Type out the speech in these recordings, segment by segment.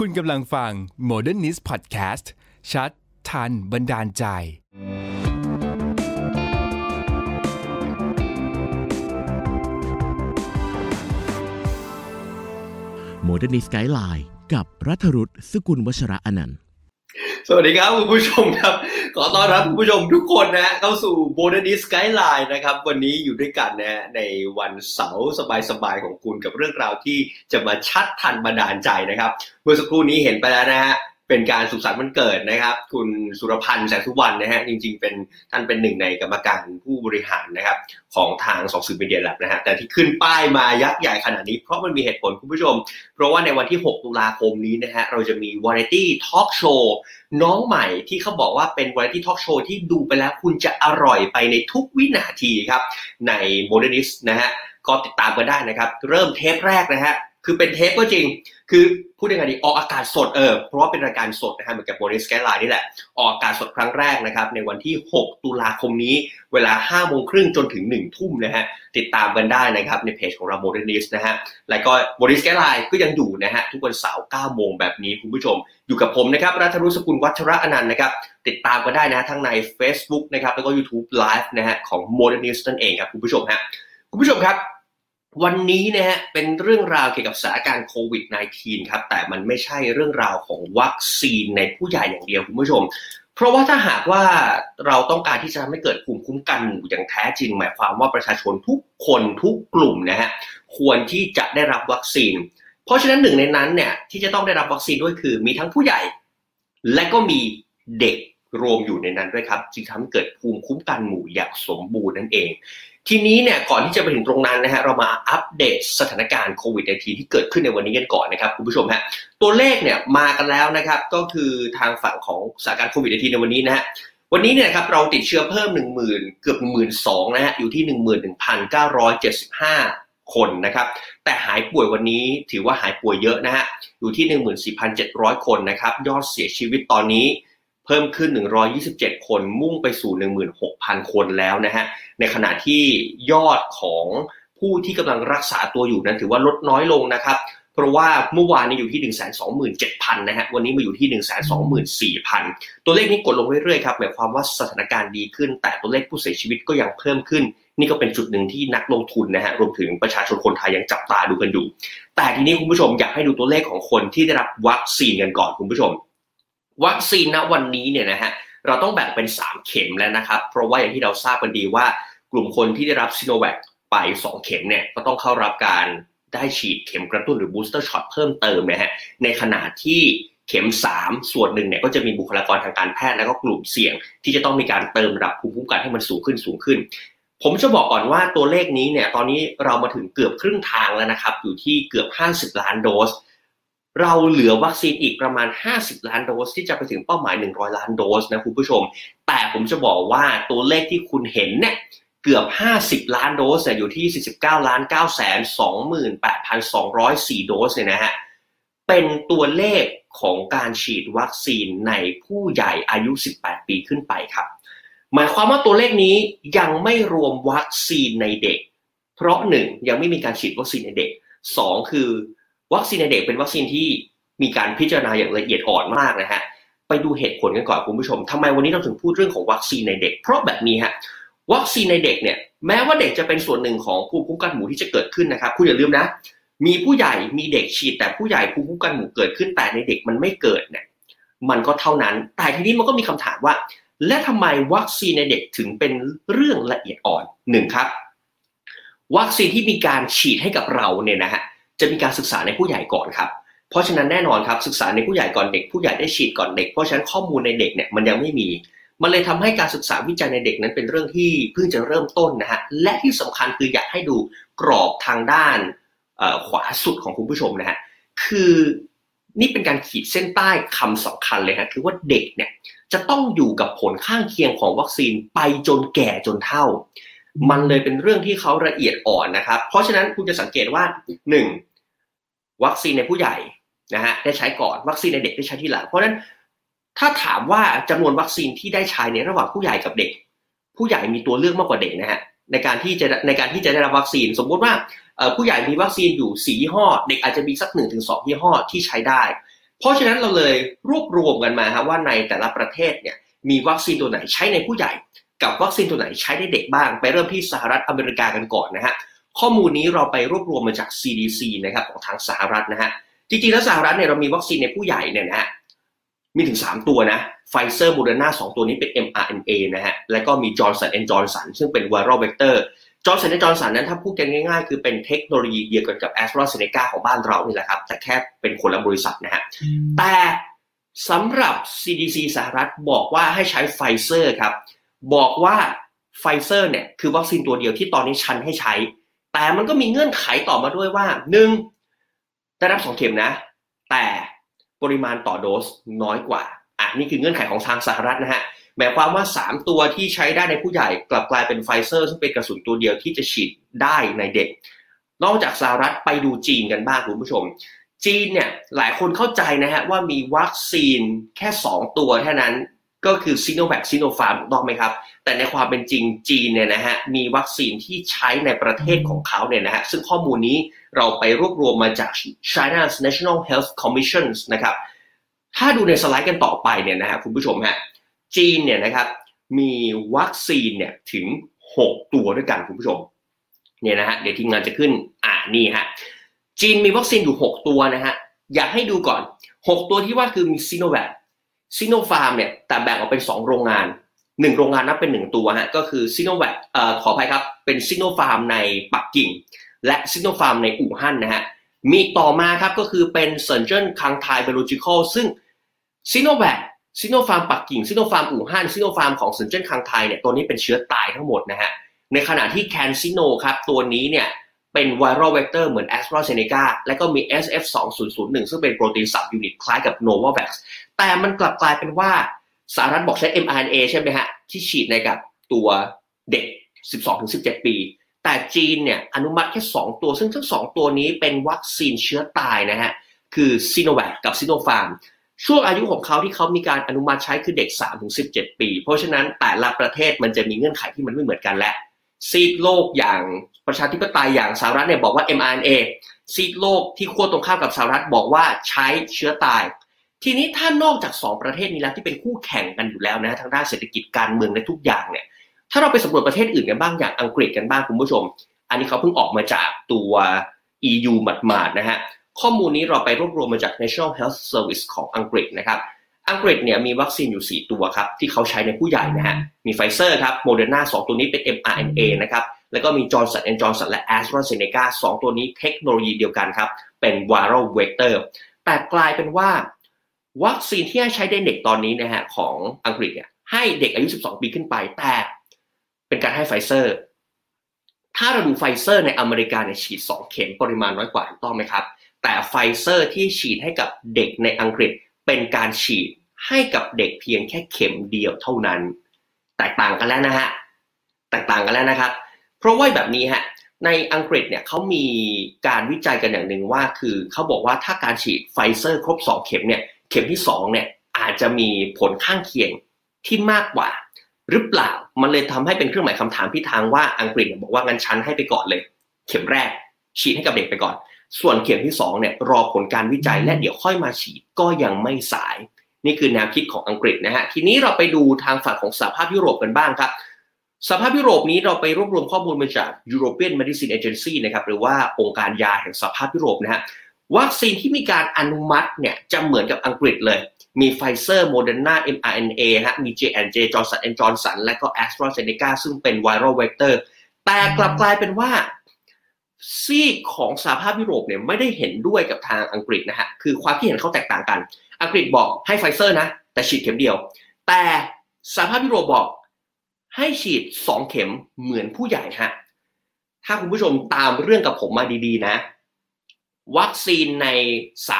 คุณกำลังฟัง Modernist Podcast ชัด ทัน บันดาลใจ Modernist Skyline กับรัฐรุษสกุลวัชระอนันต์ สวัสดีครับคุณผู้ชมครับ ขอต้อนรับคุณผู้ชมทุกคนนะเข้าสู่ b o r d e r n i s Guideline นะครับ วันนี้อยู่ด้วยกันนะในวันเสาร์สบายๆของคุณกับเรื่องราวที่จะมาชัดทันบันดาลใจนะครับ เมื่อสักครู่นี้เห็นไปแล้วนะฮะ เป็นการสุขสันต์วันเกิดนะครับ คุณสุรพันธ์แสงสุวรรณนะฮะจริง ๆ เป็นท่านเป็นหนึ่งในกรรมการผู้บริหารนะครับ ของทางสองสื่อมีเดียแลบนะฮะแต่ที่ขึ้นป้ายมายักษ์ใหญ่ขนาดนี้เพราะมันมีเหตุผลคุณผู้ชม เพราะว่าในวันที่ 6 ตุลาคมนี้นะฮะเราจะมี Variety Talk Show น้องใหม่ที่เขาบอกว่าเป็น Variety Talk Show ที่ดูไปแล้วคุณจะอร่อยไปในทุกวินาทีครับใน Modernist นะฮะก็ติดตามกันได้นะครับ เริ่มเทปแรกนะฮะ คือเป็นเทปก็จริง คือพูดยังไงดีออกอากาศสดเออเพราะว่าเป็นรายการสดนะฮะเหมือนกับโมเดลสแกนไลน์นี่แหละ ออกอากาศสดครั้งแรกนะครับ ในวันที่ 6 ตุลาคมนี้เวลา5โมงครึ่งจนถึง 1 ทุ่มนะฮะติดตามกันได้นะครับ ในเพจของเราโมเดนิสนะฮะแล้วก็โมเดลสแกนไลน์ก็ยังอยู่นะฮะทุกวันเสาร์9โมงแบบนี้คุณผู้ชม อยู่กับผมนะครับรัฐรุสกุลวัชระอนันต์นะครับติดตามกันได้นะทั้งใน Facebook นะครับแล้วก็ YouTube Live นะฮะของ Modernist นั่นเองครับคุณผู้ชมฮะคุณผู้ชมครับ วันนี้นะฮะเป็นเรื่องราวเกี่ยวกับสถานการณ์โควิด -19 ครับแต่มันไม่ใช่เรื่องราวของวัคซีนในผู้ใหญ่อย่างเดียวคุณผู้ชม เพราะว่าถ้าหากว่าเราต้องการที่จะทำให้เกิดภูมิคุ้มกันหมู่อย่างแท้จริง หมายความว่าประชาชนทุกคนทุกกลุ่มนะฮะควรที่จะได้รับวัคซีน เพราะฉะนั้นหนึ่งในนั้นเนี่ยที่จะต้องได้รับวัคซีนด้วยคือ มีทั้งผู้ใหญ่ และก็มีเด็ก รวมอยู่ในนั้นด้วยครับจึงทำให้เกิดภูมิคุ้มกันหมู่อย่างสมบูรณ์นั่นเอง ทีนี้เนี่ยก่อนที่จะไปถึงตรงนั้นนะฮะเรามาอัปเดตสถานการณ์โควิด -19 ที่เกิดขึ้นในวันนี้กันก่อนนะครับคุณผู้ชมฮะตัวเลขเนี่ยมากันแล้วนะครับก็คือทางฝั่งของสถานการณ์โควิด -19 ในวันนี้นะฮะวันนี้เนี่ยครับเราติดเชื้อเพิ่ม 1 0,000 เกือบ 1 2 0 0 0นะฮะอยู่ที่ 11,975 คนนะครับแต่หายป่วยวันนี้ถือว่าหายป่วยเยอะนะฮะอยู่ที่ 14,700 คนนะครับยอดเสียชีวิตตอนนี้ เพิ่มขึ้น 127 คน มุ่งไปสู่ 16,000 คนแล้วนะฮะ ในขณะที่ยอดของผู้ที่กำลังรักษาตัวอยู่นั้นถือว่าลดน้อยลงนะครับ เพราะว่าเมื่อวานนี้อยู่ที่ 127,000 นะฮะ วันนี้มาอยู่ที่ 124,000 ตัวเลขนี้กดลงเรื่อยๆ ครับ หมายความว่าสถานการณ์ดีขึ้น แต่ตัวเลขผู้เสียชีวิตก็ยังเพิ่มขึ้น นี่ก็เป็นจุดหนึ่งที่นักลงทุนนะฮะ รวมถึงประชาชนคนไทยยังจับตาดูกันอยู่ แต่ทีนี้คุณผู้ชมอยากให้ดูตัวเลขของคนที่ได้รับวัคซีนกันก่อนคุณผู้ชม วัคซีนณวันนี้เนี่ยนะฮะเราต้องแบ่งเป็น 3 เข็มแล้วนะครับ เพราะว่าอย่างที่เราทราบกันดีว่ากลุ่มคนที่ได้รับซีโนแวคไป 2 เข็มเนี่ยก็ต้องเข้ารับการได้ฉีดเข็มกระตุ้นหรือ booster shot เพิ่มเติมนะฮะในขณะที่เข็ม 3 ส่วนหนึ่งเนี่ยก็จะมีบุคลากรทางการแพทย์และก็กลุ่มเสี่ยง ที่จะต้องมีการเติมระดับภูมิคุ้มกันให้มันสูงขึ้นสูงขึ้น ผมจะบอกก่อนว่าตัวเลขนี้เนี่ยตอนนี้เรามาถึงเกือบครึ่งทางแล้วนะครับอยู่ที่เกือบ 50 ล้านโดส เราเหลือวัคซีนอีกประมาณ 50 ล้านโดสที่จะไปถึงเป้าหมาย 100 ล้านโดสนะคุณผู้ชม แต่ผมจะบอกว่าตัวเลขที่คุณเห็นเนี่ยเกือบ 50 ล้านโดสเนี่ยอยู่ที่ 49 ล้าน9แสน28,204 โดสเนี่ยนะฮะ เป็นตัวเลขของการฉีดวัคซีนในผู้ใหญ่อายุ 18 ปีขึ้นไปครับ หมายความว่าตัวเลขนี้ยังไม่รวมวัคซีนในเด็ก เพราะหนึ่งยังไม่มีการฉีดวัคซีนในเด็กสองคือ วัคซีนในเด็กเป็นวัคซีนที่มีการพิจารณาอย่างละเอียดอ่อนมากนะฮะไปดูเหตุผลกันก่อนคุณผู้ชมทำไมวันนี้เราถึงพูดเรื่องของวัคซีนในเด็ก เพราะแบบนี้ฮะวัคซีนในเด็กเนี่ยแม้ว่าเด็กจะเป็นส่วนหนึ่งของภูมิคุ้มกันหมู่ที่จะเกิดขึ้นนะครับคุณอย่าลืมนะ มีผู้ใหญ่มีเด็กฉีดแต่ผู้ใหญ่ภูมิคุ้มกันหมู่เกิดขึ้นแต่ในเด็กมันไม่เกิดเนี่ยมันก็เท่านั้น แต่ทีนี้มันก็มีคำถามว่า และทำไมวัคซีนในเด็กถึงเป็นเรื่องละเอียดอ่อนหนึ่งครับ วัคซีนที่มีการฉีดให้กับเราเนี่ยนะฮะ จะมีการศึกษาในผู้ใหญ่ก่อนครับ เพราะฉะนั้นแน่นอนครับศึกษาในผู้ใหญ่ก่อนเด็ก ผู้ใหญ่ได้ฉีดก่อนเด็ก เพราะฉะนั้นข้อมูลในเด็กเนี่ยมันยังไม่มี มันเลยทำให้การศึกษาวิจัยในเด็กนั้นเป็นเรื่องที่เพิ่งจะเริ่มต้นนะฮะและที่สำคัญคืออยากให้ดูกรอบทางด้านขวาสุดของคุณผู้ชมนะฮะคือนี่เป็นการขีดเส้นใต้คำสำคัญเลยฮะคือว่าเด็กเนี่ยจะต้องอยู่กับผลข้างเคียงของวัคซีนไปจนแก่จนเฒ่า มันเลยเป็นเรื่องที่เขาละเอียดอ่อนนะครับ เพราะฉะนั้นคุณจะสังเกตว่าหนึ่งวัคซีนในผู้ใหญ่นะฮะได้ใช้ก่อนวัคซีนในเด็กได้ใช้ที่หลัง เพราะฉะนั้นถ้าถามว่าจำนวนวัคซีนที่ได้ใช้ในระหว่างผู้ใหญ่กับเด็ก ผู้ใหญ่มีตัวเลือกมากกว่าเด็กนะฮะในการที่จะในการที่จะได้รับวัคซีน สมมุติว่าผู้ใหญ่มีวัคซีนอยู่สี่ยี่ห้อ เด็กอาจจะมีสักหนึ่งถึงสองยี่ห้อที่ใช้ได้ เพราะฉะนั้นเราเลยรวบรวมกันมาครับว่าในแต่ละประเทศเนี่ยมีวัคซีนตัวไหนใช้ในผู้ใหญ่ กับวัคซีนตัวไหนใช้ในเด็กบ้าง ไปเริ่มที่สหรัฐอเมริกากันก่อนนะฮะข้อมูลนี้เราไปรวบรวมมาจาก CDC นะครับของทางสหรัฐนะฮะจริงๆแล้วสหรัฐเนี่ยเรามีวัคซีนในผู้ใหญ่เนี่ยนะฮะมีถึง 3 ตัวนะไฟเซอร์โมเดอร์นาสองตัวนี้เป็น mRNA นะฮะแล้วก็มี Johnson Johnson ซึ่งเป็น viral vector Johnson Johnson นั้นถ้าพูดกันง่ายๆ คือเป็นเทคโนโลยีเดียวกันกับแอสตราเซเนกาของบ้านเรานี่แหละครับ แต่แค่เป็นคนละบริษัทนะฮะแต่สำหรับ CDC สหรัฐบอกว่าให้ใช้ไฟเซอร์ครับ บอกว่าไฟเซอร์เนี่ยคือวัคซีนตัวเดียวที่ตอนนี้ฉันให้ใช้ แต่มันก็มีเงื่อนไขต่อมาด้วยว่าหนึ่งได้รับสองเข็มนะ แต่ปริมาณต่อโดสน้อยกว่าอะนี่คือเงื่อนไขของทางสหรัฐนะฮะหมายความว่า 3 ตัวที่ใช้ได้ในผู้ใหญ่กลับกลายเป็นไฟเซอร์ซึ่งเป็นกระสุนตัวเดียวที่จะฉีดได้ในเด็ก นอกจากสหรัฐไปดูจีนกันบ้างคุณผู้ชม จีนเนี่ยหลายคนเข้าใจนะฮะว่ามีวัคซีนแค่ 2 ตัวเท่านั้น ก็คือซีโนแวคซีโนฟาร์มถูกต้องไหมครับ แต่ในความเป็นจริงจีนเนี่ยนะฮะมีวัคซีนที่ใช้ในประเทศของเขาเนี่ยนะฮะซึ่งข้อมูลนี้เราไปรวบรวมมาจาก China's National Health Commission นะครับถ้าดูในสไลด์กันต่อไปเนี่ยนะฮะคุณผู้ชมฮะจีนเนี่ยนะครับมีวัคซีนเนี่ยถึง 6 ตัวด้วยกันคุณผู้ชมเนี่ยนะฮะเดี๋ยวทีมงานจะขึ้นอ่านี่ฮะจีนมีวัคซีนอยู่ 6 ตัวนะฮะอยากให้ดูก่อน 6 ตัวที่ว่าคือมีซีโนแวค ซีโนฟาร์มเนี่ยแต่แบ่งออกเป็น 2 โรงงาน 1 โรงงานนับเป็น 1 ตัวฮะก็คือซีโนแวคเอ่อขออภัยครับเป็นซีโนฟาร์มในปักกิ่ง และซีโนฟาร์มในอู่ฮั่นนะฮะมีต่อมาครับก็คือเป็นเซินเจิ้นคังไท Biological ซึ่งซีโนแวคซิโนฟาร์มปักกิ่งซิโนฟาร์มอู่ฮั่นซิโนฟาร์มของเซินเจิ้นคังไทเนี่ยตัวนี้เป็นเชื้อตายทั้งหมดนะฮะในขณะที่แคนซิโนครับตัวนี้เนี่ย เป็น viral vector เหมือนแอสตราเซเนกาและก็มี ZF2001 ซึ่งเป็นโปรตีน subunit คล้ายกับ Novavax แต่มันกลับกลายเป็นว่าสหรัฐบอกใช้ mRNA ใช่ไหมฮะ ที่ฉีดในกับตัวเด็ก 12-17 ปี แต่จีนเนี่ยอนุมัติแค่ 2 ตัว ซึ่งทั้ง 2 ตัวนี้เป็นวัคซีนเชื้อตายนะฮะ คือซีโนแวคกับซีโนฟาร์มช่วงอายุของเขาที่เขามีการอนุมัติใช้คือเด็ก 3-17 ปี เพราะฉะนั้นแต่ละประเทศมันจะมีเงื่อนไขที่มันไม่เหมือนกันและ ซีดโลกอย่างประชาธิปไตยอย่างสหรัฐเนี่ยบอกว่า mRNA ซีดโลกที่ขั้วตรงข้ามกับสหรัฐบอกว่าใช้เชื้อตาย ทีนี้ถ้านอกจาก2ประเทศนี้แล้วที่เป็นคู่แข่งกันอยู่แล้วนะทางด้านเศรษฐกิจการเมืองและทุกอย่างเนี่ยถ้าเราไปสำรวจประเทศอื่นกันบ้างอย่างอังกฤษกันบ้างคุณผู้ชม อันนี้เขาเพิ่งออกมาจากตัว EU หมาดๆนะฮะข้อมูลนี้เราไปรวบรวมมาจาก National Health Service ของอังกฤษนะครับ อังกฤษเนี่ยมีวัคซีนอยู่ 4 ตัวครับ ที่เขาใช้ในผู้ใหญ่นะฮะ มีไฟเซอร์ครับโมเดอร์นา2ตัวนี้เป็น mRNA นะครับ แล้วก็มี Johnson Johnson และ AstraZeneca 2ตัวนี้เทคโนโลยีเดียวกันครับ เป็น viral vector แต่กลายเป็นว่า วัคซีนที่ให้ใช้ในเด็กตอนนี้นะฮะของอังกฤษเนี่ยให้เด็กอายุ 12 ปีขึ้นไป แต่เป็นการให้ไฟเซอร์ ถ้าเราดูไฟเซอร์ในอเมริกาเนี่ยฉีด 2 เข็มปริมาณน้อยกว่าถูกต้องไหมครับ แต่ไฟเซอร์ที่ฉีดให้กับเด็กในอังกฤษ เป็นการฉีดให้กับเด็กเพียงแค่เข็มเดียวเท่านั้น แตกต่างกันแล้วนะฮะแตกต่างกันแล้วนะครับ เพราะว่าแบบนี้ฮะในอังกฤษเนี่ยเขามีการวิจัยกันอย่างหนึ่งว่า คือเขาบอกว่าถ้าการฉีดไฟเซอร์ครบ 2 เข็มเนี่ยเข็มที่2เนี่ยอาจจะมีผลข้างเคียงที่มากกว่า หรือเปล่ามันเลยทำให้เป็นเครื่องหมายคำถามที่ทางว่าอังกฤษบอกว่างั้นชั้นให้ไปก่อนเลย เข็มแรกฉีดให้กับเด็กไปก่อน ส่วนเข็มที่2เนี่ยรอผลการวิจัยและเดี๋ยวค่อยมาฉีดก็ยังไม่สาย นี่คือแนวคิดของอังกฤษนะฮะทีนี้เราไปดูทางฝั่งของสหภาพยุโรปกันบ้างครับสหภาพยุโรปนี้เราไปรวบรวมข้อมูลมาจาก European Medicine Agency นะครับหรือว่าองค์การยาแห่งสหภาพยุโรปนะฮะวัคซีนที่มีการอนุมัติเนี่ยจะเหมือนกับอังกฤษเลย มีไฟเซอร์โมเดอร์นา mRNA ฮะมี J&J Johnson Johnson และก็ AstraZeneca ซึ่งเป็น viral vector แต่กลับกลายเป็นว่า ซีกของสหภาพยุโรปเนี่ยไม่ได้เห็นด้วยกับทางอังกฤษนะฮะคือความคิดเห็นเขาแตกต่างกัน อังกฤษบอกให้ไฟเซอร์นะแต่ฉีดเข็มเดียว แต่สหภาพยุโรปบอกให้ฉีดสองเข็มเหมือนผู้ใหญ่ฮะถ้าคุณผู้ชมตามเรื่องกับผมมาดีๆนะ วัคซีนใน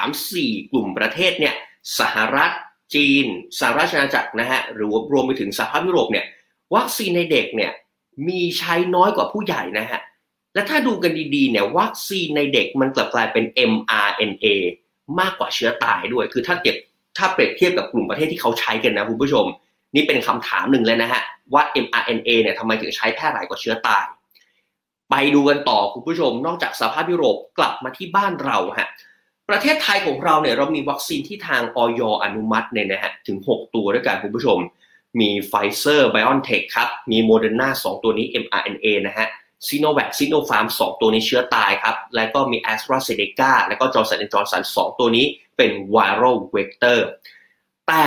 3-4 กลุ่มประเทศเนี่ยสหรัฐจีนสหราชอาณาจักรนะฮะหรือรวมไปถึงสหภาพยุโรปเนี่ยวัคซีนในเด็กเนี่ยมีใช้น้อยกว่าผู้ใหญ่นะฮะ และถ้าดูกันดีๆเนี่ยวัคซีนในเด็กมันกลับกลายเป็น mRNA มากกว่าเชื้อตายด้วย คือถ้าเก็บถ้าเปรียบเทียบกับกลุ่มประเทศที่เขาใช้กันนะคุณผู้ชม นี่เป็นคำถามหนึ่งเลยนะฮะว่า mRNA เนี่ยทำไมถึงใช้แพร่หลายกว่าเชื้อตาย ไปดูกันต่อคุณผู้ชม นอกจากสภาพยุโรปกลับมาที่บ้านเราฮะประเทศไทยของเราเนี่ยเรามีวัคซีนที่ทางอย. อนุมัติเนี่ยนะฮะถึง 6 ตัวด้วยกันคุณผู้ชม มีไฟเซอร์ไบออนเทคครับมีโมเดอร์นา2ตัวนี้ mRNA นะฮะ ซีโนแวคซีโนฟาร์ม2ตัวนี้เชื้อตายครับ แล้วก็มีแอสตราเซเนกาแล้วก็ Johnson Johnson 2ตัวนี้เป็น viral vector แต่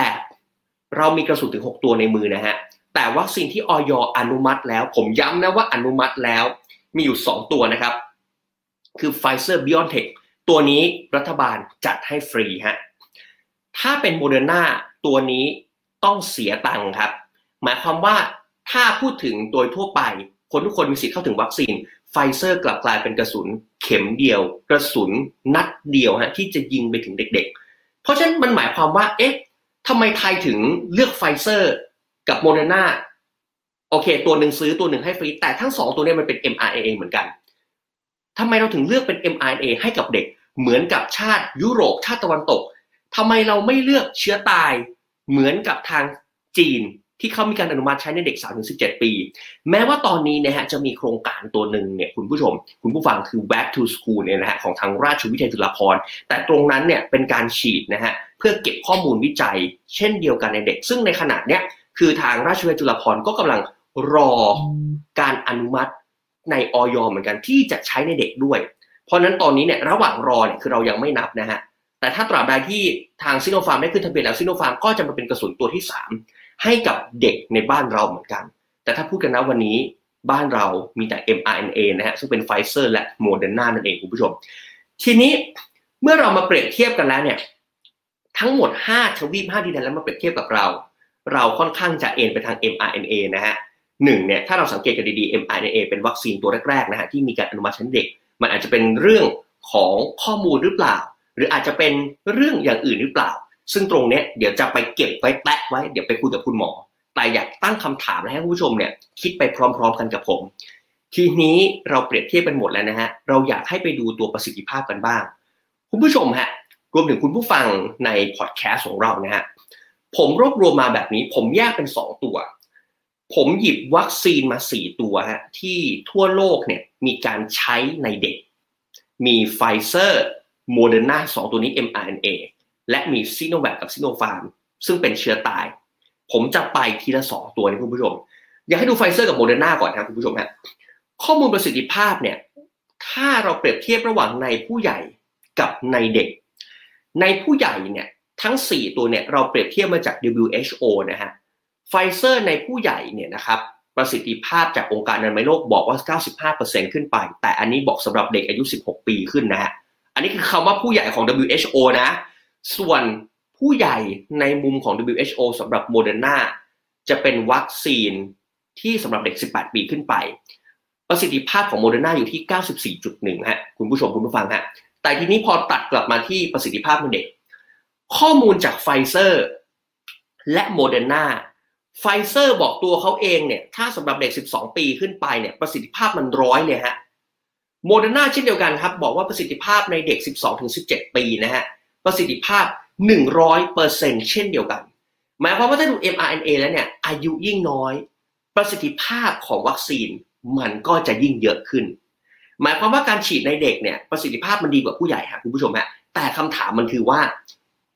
เรามีกระสุนถึง 6 ตัวในมือนะฮะ แต่วัคซีนที่อย. อนุมัติแล้ว ผมย้ำนะว่าอนุมัติแล้ว มีอยู่ 2 ตัวนะครับ คือ Pfizer BioNTech ตัวนี้รัฐบาลจัดให้ฟรีฮะ ถ้าเป็นโมเดอร์นาตัวนี้ต้องเสียตังค์ครับ หมายความว่าถ้าพูดถึงโดยทั่วไป คนทุกคนมีสิทธิ์เข้าถึงวัคซีน ไฟเซอร์กลับกลายเป็นกระสุน เข็มเดียว กระสุนนัดเดียวฮะที่จะยิงไปถึงเด็ก ๆ เพราะฉะนั้นมันหมายความว่า เอ๊ะทำไมไทยถึงเลือกไฟเซอร์กับโมเดอร์นาโอเค ตัวหนึ่งซื้อตัวหนึ่งให้ฟรี แต่ทั้งสองตัวนี้มันเป็น mRNA เหมือนกันทำไมเราถึงเลือกเป็น mRNA ให้กับเด็ก เหมือนกับชาติยุโรปชาติตะวันตกทำไมเราไม่เลือกเชื้อตายเหมือนกับทางจีน ที่เขามีการอนุมัติใช้ในเด็ก 3-17 ปี แม้ว่าตอนนี้นะฮะจะมีโครงการตัวหนึ่งเนี่ยคุณผู้ชม คุณผู้ฟังคือ back to school เนี่ยนะฮะของทางราชวิทยาลัยจุฬาภรณ์แต่ตรงนั้นเนี่ยเป็นการฉีดนะฮะเพื่อเก็บข้อมูลวิจัย เช่นเดียวกันในเด็ก ซึ่งในขณะเนี้ยคือทางราชวิทยาลัยจุฬาภรณ์ก็กำลังรอการอนุมัติในออยเหมือนกันที่จะใช้ในเด็กด้วย เพราะนั้นตอนนี้เนี่ยระหว่างรอเนี่ยคือเรายังไม่นับนะฮะแต่ถ้าตราบใดที่ทางซิโนฟาร์มได้ขึ้นทะเบียนแล้วซิโนฟาร์มก็จะมาเป็นกระสุนตัวที่3 ให้กับเด็กในบ้านเราเหมือนกัน แต่ถ้าพูดกันนะวันนี้บ้านเรามีแต่ mRNA นะฮะซึ่งเป็นไฟเซอร์และโมเดอร์นานั่นเองคุณผู้ชม ทีนี้เมื่อเรามาเปรียบเทียบกันแล้วเนี่ยทั้งหมด 5 ทวีป5ดินแดนแล้วมาเปรียบเทียบกับเรา เราค่อนข้างจะเอนไปทาง mRNA นะฮะหนึ่งเนี่ยถ้าเราสังเกตกันดีๆ mRNA เป็นวัคซีนตัวแรกๆนะฮะที่มีการอนุมัติใช้ในเด็ก มันอาจจะเป็นเรื่องของข้อมูลหรือเปล่า หรืออาจจะเป็นเรื่องอย่างอื่นหรือเปล่า ซึ่งตรงเนี้ยเดี๋ยวจะไปเก็บไว้แปะไว้เดี๋ยวไปคุยกับคุณหมอ แต่อยากตั้งคำถามและให้คุณผู้ชมเนี่ยคิดไปพร้อม ๆ กันกับผม ทีนี้เราเปรียบเทียบกันหมดแล้วนะฮะเราอยากให้ไปดูตัวประสิทธิภาพกันบ้าง คุณผู้ชมฮะรวมถึงคุณผู้ฟังในพอดแคสต์ของเรานะฮะผมรวบรวมมาแบบนี้ ผมแยกเป็น 2 ตัว ผมหยิบวัคซีนมา 4 ตัวฮะที่ทั่วโลกเนี่ยมีการใช้ในเด็ก มีไฟเซอร์โมเดอร์นา 2 ตัวนี้ mRNA และมีซีโนแวคกับซีโนฟาร์มซึ่งเป็นเชื้อตาย ผมจะไปทีละ2ตัวนี้คุณผู้ชม อยากให้ดูไฟเซอร์กับโมเดอร์นาก่อนครับคุณผู้ชมฮะข้อมูลประสิทธิภาพเนี่ยถ้าเราเปรียบเทียบระหว่างในผู้ใหญ่กับในเด็ก ในผู้ใหญ่เนี่ยทั้ง 4 ตัวเนี่ยเราเปรียบเทียบมาจาก WHO นะฮะไฟเซอร์ในผู้ใหญ่เนี่ยนะครับประสิทธิภาพจากองค์การอนามัยโลกบอกว่า 95%ขึ้นไป แต่อันนี้บอกสำหรับเด็กอายุ 16 ปีขึ้นนะฮะ อันนี้คือคำว่าผู้ใหญ่ของ WHO นะ ส่วนผู้ใหญ่ในมุมของ WHO สำหรับโมเดอร์นาจะเป็นวัคซีนที่สำหรับเด็ก 18 ปีขึ้นไป ประสิทธิภาพของโมเดอร์นาอยู่ที่ 94.1 ฮะ คุณผู้ชมคุณผู้ฟังฮะ แต่ทีนี้พอตัดกลับมาที่ประสิทธิภาพในเด็ก ข้อมูลจากไฟเซอร์และโมเดอร์นาไฟเซอร์บอกตัวเขาเองเนี่ย ถ้าสำหรับเด็ก 12 ปีขึ้นไปเนี่ย ประสิทธิภาพมันร้อยเลยฮะ โมเดอร์นาเช่นเดียวกันครับ บอกว่าประสิทธิภาพในเด็ก 12-17 ปีนะฮะ ประสิทธิภาพ 100%เช่นเดียวกัน หมายความว่าถ้าดู mRNA แล้วเนี่ยอายุยิ่งน้อย ประสิทธิภาพของวัคซีนมันก็จะยิ่งเยอะขึ้น หมายความว่าการฉีดในเด็กเนี่ยประสิทธิภาพมันดีกว่าผู้ใหญ่ครับคุณผู้ชมฮะแต่คำถามมันคือว่า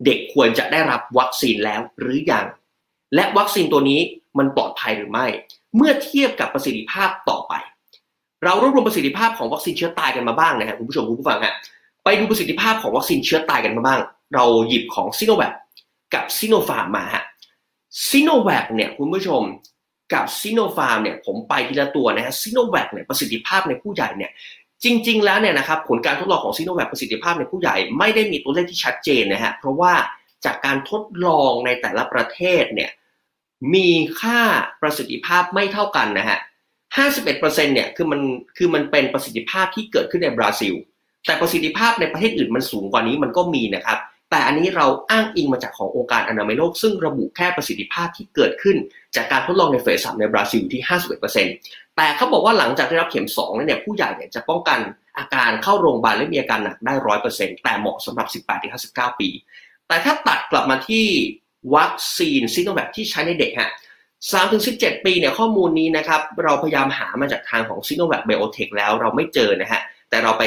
เด็กควรจะได้รับวัคซีนแล้วหรือยัง และวัคซีนตัวนี้มันปลอดภัยหรือไม่ เมื่อเทียบกับประสิทธิภาพต่อไป เรารวบรวมประสิทธิภาพของวัคซีนเชื้อตายกันมาบ้างนะครับคุณผู้ชมคุณผู้ฟังฮะ ไปดูประสิทธิภาพของวัคซีนเชื้อตายกันมาบ้าง เราหยิบของซิโนแวคกับซิโนฟาร์มมาฮะซิโนแวคเนี่ยคุณผู้ชมกับซิโนฟาร์มเนี่ยผมไปทีละตัวนะฮะซิโนแวคเนี่ยประสิทธิภาพในผู้ใหญ่เนี่ยจริง ๆ แล้วเนี่ยนะครับผลการทดลองของซิโนแวคประสิทธิภาพในผู้ใหญ่ไม่ได้มีตัวเลขที่ชัดเจนนะฮะเพราะว่าจากการทดลองในแต่ละประเทศเนี่ยมีค่าประสิทธิภาพไม่เท่ากันนะฮะ51%เนี่ยคือมันคือมันเป็นประสิทธิภาพที่เกิดขึ้นในบราซิล แต่ประสิทธิภาพในประเทศอื่นมันสูงกว่านี้มันก็มีนะครับ แต่อันนี้เราอ้างอิงมาจากขององค์การอนามัยโลก ซึ่งระบุแค่ประสิทธิภาพที่เกิดขึ้น จากการทดลองในเฟสสามในบราซิลที่ 51%แต่เขาบอกว่าหลังจากได้รับเข็ม2เนี่ยผู้ใหญ่เนี่ยจะป้องกันอาการเข้าโรงพยาบาลและมีอาการหนักได้ 100%แต่เหมาะสำหรับ 18-59 ปี แต่ถ้าตัดกลับมาที่วัคซีนซิโนแวคที่ใช้ในเด็กฮะสามถึงสิบเจ็ดปีเนี่ยข้อมูลนี้นะครับเราพยายามหามาจากทางของซิโนแวคไบโอเทคแล้วเราไม่เจอนะฮะแต่เราไป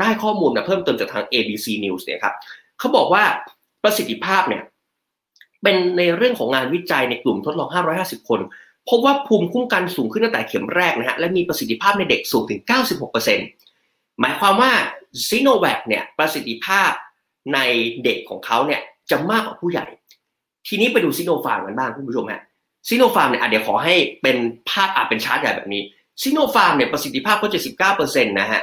ได้ข้อมูลมาเพิ่มเติมจากทาง ABC News เนี่ยครับเขาบอกว่าประสิทธิภาพเนี่ยเป็นในเรื่องของงานวิจัยในกลุ่มทดลอง 550 คนพบว่าภูมิคุ้มกันสูงขึ้นตั้งแต่เข็มแรกนะฮะและมีประสิทธิภาพในเด็กสูงถึง 96%หมายความว่าซีโนแวคเนี่ยประสิทธิภาพในเด็กของเขาเนี่ยจะมากกว่าผู้ใหญ่ ทีนี้ไปดูซีโนฟาร์มกันบ้างคุณผู้ชมฮะซีโนฟาร์มเนี่ยเดี๋ยวขอให้เป็นภาพอะเป็นชาร์ตใหญ่แบบนี้ซีโนฟาร์มเนี่ยประสิทธิภาพก็79%นะฮะ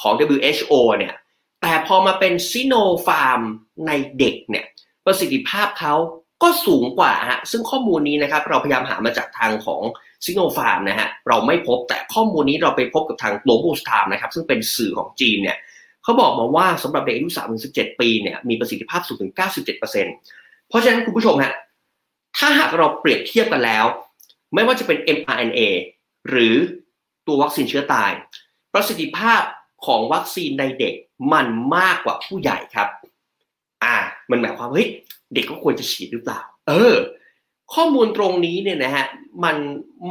ของ WHO เนี่ย แต่พอมาเป็นซีโนฟาร์มในเด็กเนี่ย ประสิทธิภาพเขาก็สูงกว่าฮะ ซึ่งข้อมูลนี้นะครับเราพยายามหามาจากทางของซิโนฟาร์มนะฮะ เราไม่พบแต่ข้อมูลนี้เราไปพบกับทาง Global Star นะครับ ซึ่งเป็นสื่อของจีนเนี่ยเขาบอกมาว่าสำหรับเด็กอายุ3-17 ปีเนี่ยมีประสิทธิภาพสูงถึง 97%เพราะฉะนั้นคุณผู้ชมฮะถ้าหากเราเปรียบเทียบกันแล้ว ไม่ว่าจะเป็น mRNA หรือตัววัคซีนเชื้อตาย ประสิทธิภาพ ของวัคซีนในเด็กมันมากกว่าผู้ใหญ่ครับ อ่า มันหมายความเฮ้ยเด็กก็ควรจะฉีดหรือเปล่า เออ ข้อมูลตรงนี้เนี่ยนะฮะมัน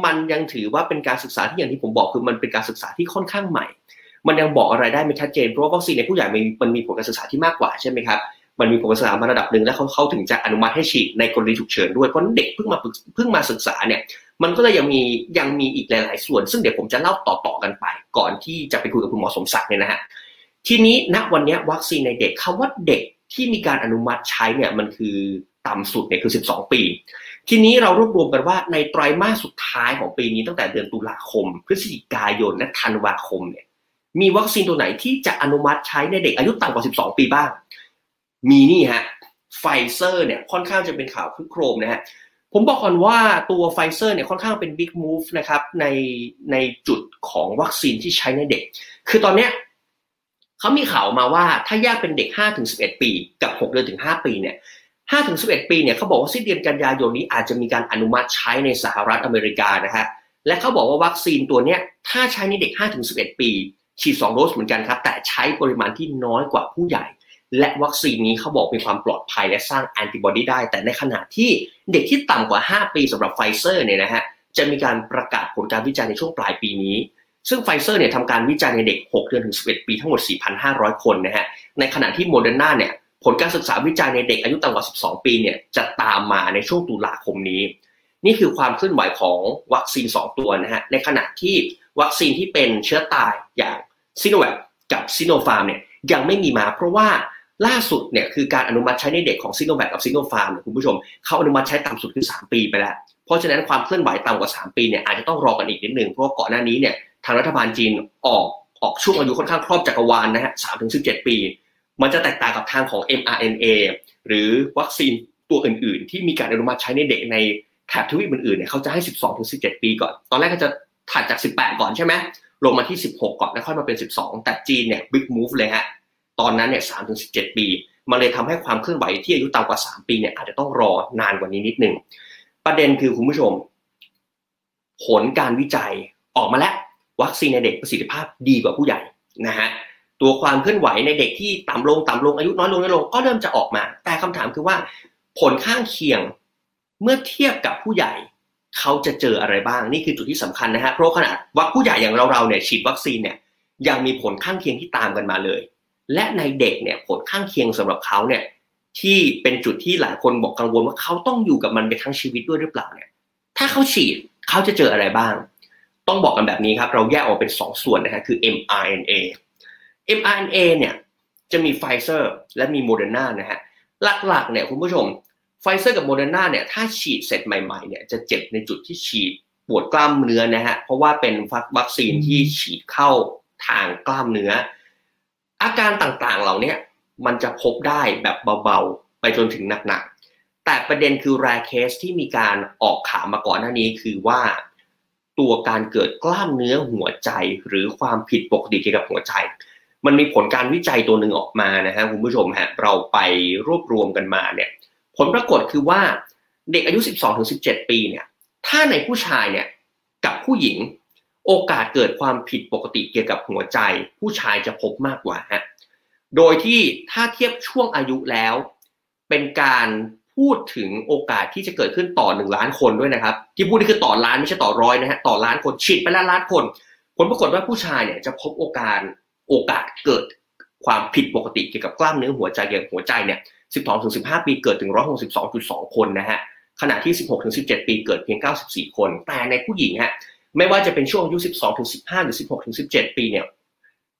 มันยังถือว่าเป็นการศึกษาที่อย่างที่ผมบอกคือมันเป็นการศึกษาที่ค่อนข้างใหม่ มันยังบอกอะไรได้ไม่ชัดเจนเพราะว่าวัคซีนในผู้ใหญ่มันมันมีผลการศึกษาที่มากกว่าใช่ไหมครับมันมีผลการศึกษามาระดับหนึ่งแล้วเขาเขาถึงจะอนุมัติให้ฉีดในกรณีฉุกเฉินด้วยเพราะเด็กเพิ่งมาเพิ่งมาศึกษาเนี่ย มันก็เลยยังมียังมีอีกหลาย ๆ ส่วน ซึ่งเดี๋ยวผมจะเล่าต่อ ๆ กันไป ก่อนที่จะไปคุยกับคุณหมอสมศักดิ์เนี่ยนะฮะทีนี้ณวันนี้วัคซีนในเด็กคาว่าเด็กที่มีการอนุมัติใช้เนี่ยมันคือต่ำสุดเนี่ยคือ 12 ปี ทีนี้เรารวบรวมกันว่าในไตรมาสสุดท้ายของปีนี้ตั้งแต่เดือนตุลาคม พฤศจิกายนและธันวาคมเนี่ยมีวัคซีนตัวไหนที่จะอนุมัติใช้ในเด็กอายุต่ำกว่า 12 ปีบ้าง มีนี่ฮะไฟเซอร์เนี่ยค่อนข้างจะเป็นข่าวครึกโครมนะฮะ ผมบอกก่อนว่าตัวไฟเซอร์เนี่ยค่อนข้างเป็น big move นะครับในในจุดของวัคซีนที่ใช้ในเด็ก คือตอนเนี้ยเขามีข่าวมาว่าถ้าแยกเป็นเด็ก 5-11 ปีกับ 6 เดือนถึง 5 ปีเนี่ย5-11 ปีเนี่ยเขาบอกว่าสิ้นเดือนกันยายนนี้อาจจะมีการอนุมัติใช้ในสหรัฐอเมริกานะฮะและเขาบอกว่าวัคซีนตัวเนี้ยถ้าใช้ในเด็ก 5-11 ปี ฉีด 2 โดสเหมือนกันครับ แต่ใช้ปริมาณที่น้อยกว่าผู้ใหญ่ และวัคซีนนี้เขาบอกมีความปลอดภัยและสร้างแอนติบอดีได้ แต่ในขณะที่เด็กที่ต่ำกว่า 5 ปีสำหรับไฟเซอร์เนี่ยนะฮะจะมีการประกาศผลการวิจัยในช่วงปลายปีนี้ ซึ่งไฟเซอร์เนี่ยทำการวิจัยในเด็ก 6 เดือนถึง 11 ปีทั้งหมด 4,500 คนนะฮะในขณะที่โมเดอร์นาเนี่ยผลการศึกษาวิจัยในเด็กอายุต่ำกว่า 12 ปีเนี่ยจะตามมาในช่วงตุลาคมนี้ นี่คือความเคลื่อนไหวของวัคซีน 2 ตัวนะฮะในขณะที่วัคซีนที่เป็นเชื้อตายอย่างซิโนแวคกับซิโนฟาร์มเนี่ยยังไม่มีมาเพราะว่า ล่าสุดเนี่ยคือการอนุมัติใช้ในเด็กของซิโนแวคกับซิโนฟาร์มเนี่ยคุณผู้ชมเขาอนุมัติใช้ต่ำสุดคือ 3 ปีไปแล้ว เพราะฉะนั้นความเคลื่อนไหวต่ำกว่า 3 ปีเนี่ยอาจจะต้องรอกันอีกนิดนึงเพราะว่าก่อนหน้านี้เนี่ยทางรัฐบาลจีนออกออกช่วงอายุค่อนข้างครอบจักรวาลนะฮะ3ถึง17ปี มันจะแตกต่างกับทางของ mRNA หรือวัคซีนตัวอื่น ๆ ที่มีการอนุมัติใช้ในเด็กในแถบทวีปอื่นๆเนี่ยเขาจะให้12ถึง17ปีก่อน ตอนแรกก็จะถัดจาก18ก่อนใช่ไหมลงมาที่16ก่อนแล้วค่อยมาเป็น12แต่จีนเนี่ยบิ๊กมูฟเลยฮะ ตอนนั้นเนี่ย3ถึง17ปี มันเลยทำให้ความเคลื่อนไหวที่อายุต่ำกว่า 3 ปีเนี่ยอาจจะต้องรอนานกว่านี้นิดนึงประเด็นคือคุณผู้ชม ผลการวิจัยออกมาแล้ววัคซีนในเด็กประสิทธิภาพดีกว่าผู้ใหญ่นะฮะตัวความเคลื่อนไหวในเด็กที่ต่ำลงต่ำลงอายุน้อยลงน้อยลงก็เริ่มจะออกมา แต่คำถามคือว่า ผลข้างเคียงเมื่อเทียบกับผู้ใหญ่ เขาจะเจออะไรบ้างนี่คือจุดที่สำคัญนะฮะเพราะขนาดว่าผู้ใหญ่อย่างเราเราเนี่ยฉีดวัคซีนเนี่ยยังมีผลข้างเคียงที่ตามกันมาเลย และในเด็กเนี่ยผลข้างเคียงสำหรับเขาเนี่ยที่เป็นจุดที่หลายคนบอกกังวลว่าเขาต้องอยู่กับมันไปทั้งชีวิตด้วยหรือเปล่าเนี่ย ถ้าเขาฉีดเขาจะเจออะไรบ้าง ต้องบอกกันแบบนี้ครับ เราแยกออกเป็น 2 ส่วนนะฮะคือ mRNA mRNA เนี่ยจะมีไฟเซอร์และมีโมเดอร์นานะฮะหลักๆเนี่ยคุณผู้ชมไฟเซอร์กับโมเดอร์นาเนี่ยถ้าฉีดเสร็จใหม่ๆเนี่ยจะเจ็บในจุดที่ฉีดปวดกล้ามเนื้อนะฮะเพราะว่าเป็นวัคซีนที่ฉีดเข้าทางกล้ามเนื้อ อาการต่างๆเหล่านี้มันจะพบได้แบบเบาๆ ไปจนถึงหนักๆ แต่ประเด็นคือ rare case ที่มีการออกข่าวมาก่อนหน้านี้คือว่า ตัวการเกิดกล้ามเนื้อหัวใจหรือความผิดปกติเกี่ยวกับหัวใจ มันมีผลการวิจัยตัวหนึ่งออกมานะฮะคุณผู้ชมฮะเราไปรวบรวมกันมาเนี่ยผลปรากฏคือว่าเด็กอายุ 12-17 ปีเนี่ยถ้าในผู้ชายเนี่ยกับผู้หญิง โอกาสเกิดความผิดปกติเกี่ยวกับหัวใจ ผู้ชายจะพบมากกว่าฮะโดยที่ถ้าเทียบช่วงอายุแล้ว เป็นการพูดถึงโอกาสที่จะเกิดขึ้นต่อหนึ่งล้านคนด้วยนะครับ ที่พูดนี่คือต่อล้านไม่ใช่ต่อร้อยนะฮะต่อล้านคนฉีดไปแล้วล้านคน ผลปรากฏว่าผู้ชายเนี่ยจะพบโอกาสโอกาสเกิดความผิดปกติเกี่ยวกับกล้ามเนื้อหัวใจเกี่ยวกับหัวใจเนี่ย 12-15 ปีเกิดถึง 162.2 คนนะฮะขณะที่ 16-17 ปีเกิดเพียง 94 คน แต่ในผู้หญิงฮะ ไม่ว่าจะเป็นช่วงอายุ 12-15 หรือ 16-17 ปีเนี่ย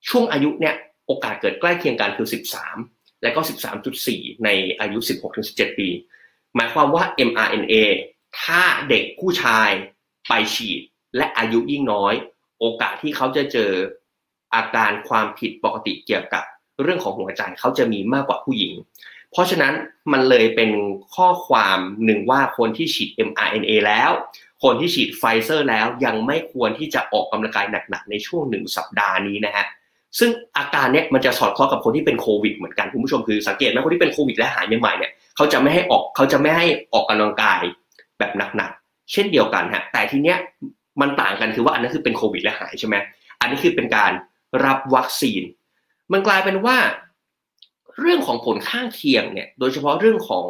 ช่วงอายุเนี่ยโอกาสเกิดใกล้เคียงกันคือ 13 และก็ 13.4 ในอายุ 16-17 ปี หมายความว่า mRNA ถ้าเด็กผู้ชายไปฉีดและอายุยิ่งน้อย โอกาสที่เขาจะเจออาการความผิดปกติเกี่ยวกับเรื่องของหัวใจเขาจะมีมากกว่าผู้หญิง เพราะฉะนั้นมันเลยเป็นข้อความหนึ่งว่าคนที่ฉีด mRNA แล้ว คนที่ฉีดไฟเซอร์แล้วยังไม่ควรที่จะออกกำลังกายหนักๆในช่วงหนึ่งสัปดาห์นี้นะฮะซึ่งอาการเนี้ยมันจะสอดคล้องกับคนที่เป็นโควิดเหมือนกันคุณผู้ชมคือสังเกตไหมคนที่เป็นโควิดและหายใหม่ๆเนี่ยเขาจะไม่ให้ออกเขาจะไม่ให้ออกกำลังกายแบบหนักๆเช่นเดียวกันฮะแต่ทีเนี้ยมันต่างกันคือว่าอันนั้นคือเป็นโควิดและหายใช่ไหมอันนี้คือเป็นการรับวัคซีน มันกลายเป็นว่า เรื่องของผลข้างเคียงเนี่ยโดยเฉพาะเรื่องของ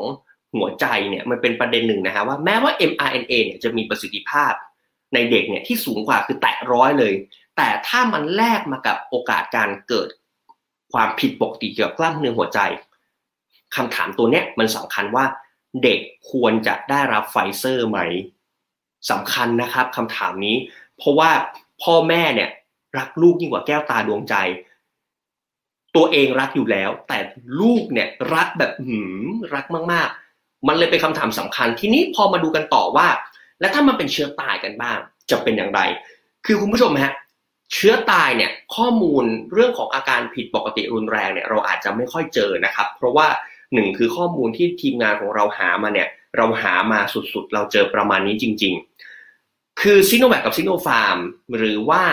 หัวใจเนี่ยมันเป็นประเด็นหนึ่งนะฮะว่าแม้ว่า mRNA เนี่ยจะมีประสิทธิภาพในเด็กเนี่ยที่สูงกว่าคือแตะร้อยเลย แต่ถ้ามันแลกมากับโอกาสการเกิดความผิดปกติเกี่ยวกับกล้ามเนื้อหัวใจคำถามตัวเนี้ยมันสำคัญว่าเด็กควรจะได้รับไฟเซอร์ไหมสำคัญนะครับคำถามนี้ เพราะว่าพ่อแม่เนี่ยรักลูกยิ่งกว่าแก้วตาดวงใจ ตัวเองรักอยู่แล้ว แต่ลูกเนี่ยรักแบบหืมรักมาก มันเลยเป็นคำถามสำคัญ ทีนี้พอมาดูกันต่อว่า แล้วถ้ามันเป็นเชื้อตายกันบ้าง จะเป็นอย่างไร คือคุณผู้ชมฮะเชื้อตายเนี่ยข้อมูลเรื่องของอาการผิดปกติรุนแรงเนี่ยเราอาจจะไม่ค่อยเจอนะครับ เพราะว่าหนึ่งคือข้อมูลที่ทีมงานของเราหามาเนี่ยเราหามาสุดๆ เราเจอประมาณนี้จริง ๆ คือซิโนแวคกับซิโนฟาร์มหรือว่า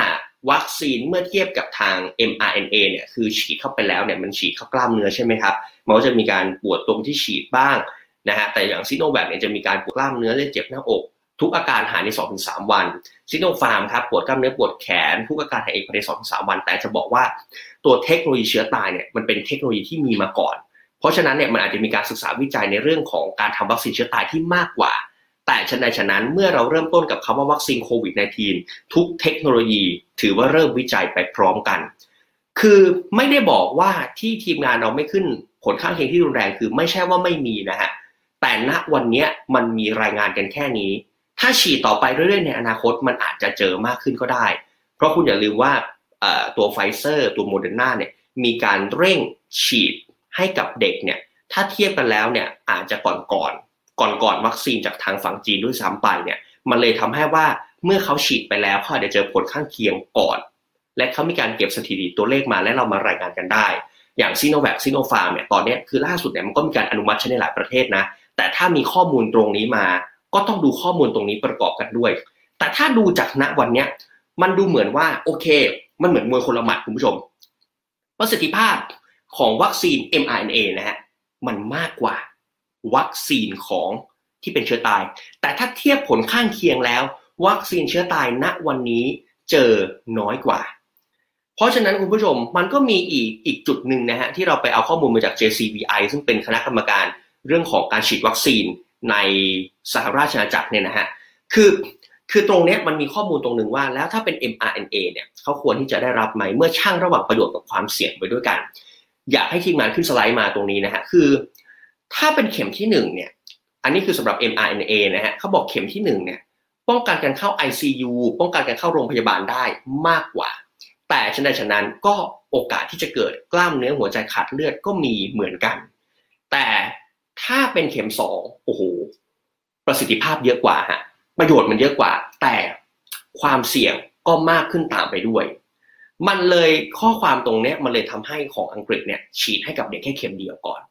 วัคซีนเมื่อเทียบกับทาง mRNA เนี่ยคือฉีดเข้าไปแล้วเนี่ยมันฉีดเข้ากล้ามเนื้อใช่ไหมครับมันก็จะมีการปวดตรงที่ฉีดบ้าง นะฮะแต่อย่างซิโนแวคเนี่ยจะมีการปวดกล้ามเนื้อและเจ็บหน้าอก ทุกอาการหายใน 2-3 วันซิโนฟาร์มครับปวดกล้ามเนื้อปวดแขน ทุกอาการหายเองภายใน 2-3 วัน แต่จะบอกว่าตัวเทคโนโลยีเชื้อตายเนี่ยมันเป็นเทคโนโลยีที่มีมาก่อน เพราะฉะนั้นเนี่ยมันอาจจะมีการศึกษาวิจัยในเรื่องของการทำวัคซีนเชื้อตายที่มากกว่า แต่ฉะนั้นฉะนั้นเมื่อเราเริ่มต้นกับคำว่าวัคซีนโควิด -19 ทุกเทคโนโลยี ถือว่าเริ่มวิจัยไปพร้อมกัน คือไม่ได้บอกว่าที่ทีมงานเราไม่ขึ้นผลข้างเคียงที่รุนแรงคือไม่ใช่ว่าไม่มีนะฮะ แต่ณวันนี้มันมีรายงานกันแค่นี้ ถ้าฉีดต่อไปเรื่อยๆในอนาคตมันอาจจะเจอมากขึ้นก็ได้ เพราะคุณอย่าลืมว่าตัวไฟเซอร์ตัวโมเดอร์นาเนี่ยมีการเร่งฉีดให้กับเด็กเนี่ยถ้าเทียบกันแล้วเนี่ยอาจจะก่อนก่อนก่อนก่อนวัคซีนจากทางฝั่งจีนด้วยซ้ำไปเนี่ยมันเลยทำให้ว่าเมื่อเขาฉีดไปแล้วเขาอาจจะเจอผลข้างเคียงก่อน และเขามีการเก็บสถิติตัวเลขมาและเรามารายงานกันได้ อย่างซีโนแวคซีโนฟาร์มเนี่ยตอนนี้คือล่าสุดเนี่ยมันก็มีการอนุมัติใช้ในหลายประเทศนะ แต่ถ้ามีข้อมูลตรงนี้มา ก็ต้องดูข้อมูลตรงนี้ประกอบกันด้วย แต่ถ้าดูจากณวันเนี้ยมันดูเหมือนว่าโอเค มันเหมือนมวยคนละหมัดคุณผู้ชม ประสิทธิภาพของวัคซีน mRNA นะฮะมันมากกว่าวัคซีนของที่เป็นเชื้อตาย แต่ถ้าเทียบผลข้างเคียงแล้ว วัคซีนเชื้อตายณวันนี้เจอน้อยกว่า เพราะฉะนั้นคุณผู้ชมมันก็มีอีกอีกจุดหนึ่งนะฮะที่เราไปเอาข้อมูลมาจาก JCVI ซึ่งเป็นคณะกรรมการ เรื่องของการฉีดวัคซีนในสหราชอาณาจักรเนี่ยนะฮะคือคือตรงนี้มันมีข้อมูลตรงหนึ่งว่าแล้วถ้าเป็น mRNA เนี่ยเขาควรที่จะได้รับไหมเมื่อช่างระหว่างประโยชน์กับความเสี่ยงไปด้วยกัน อยากให้ทีมงานขึ้นสไลด์มาตรงนี้นะฮะคือถ้าเป็นเข็มที่หนึ่งเนี่ยอันนี้คือสำหรับ mRNA นะฮะเขาบอกเข็มที่หนึ่งเนี่ยป้องกันการเข้า ICU ป้องกันการเข้าโรงพยาบาลได้มากกว่า แต่ฉะนั้นฉะนั้นก็โอกาสที่จะเกิดกล้ามเนื้อหัวใจขาดเลือดก็มีเหมือนกัน แต่ ถ้าเป็นเข็มสองโอ้โหประสิทธิภาพเยอะกว่าฮะประโยชน์มันเยอะกว่า แต่ความเสี่ยงก็มากขึ้นตามไปด้วย มันเลยข้อความตรงนี้มันเลยทำให้ของอังกฤษเนี่ยฉีดให้กับเด็กแค่เข็มเดียวก่อน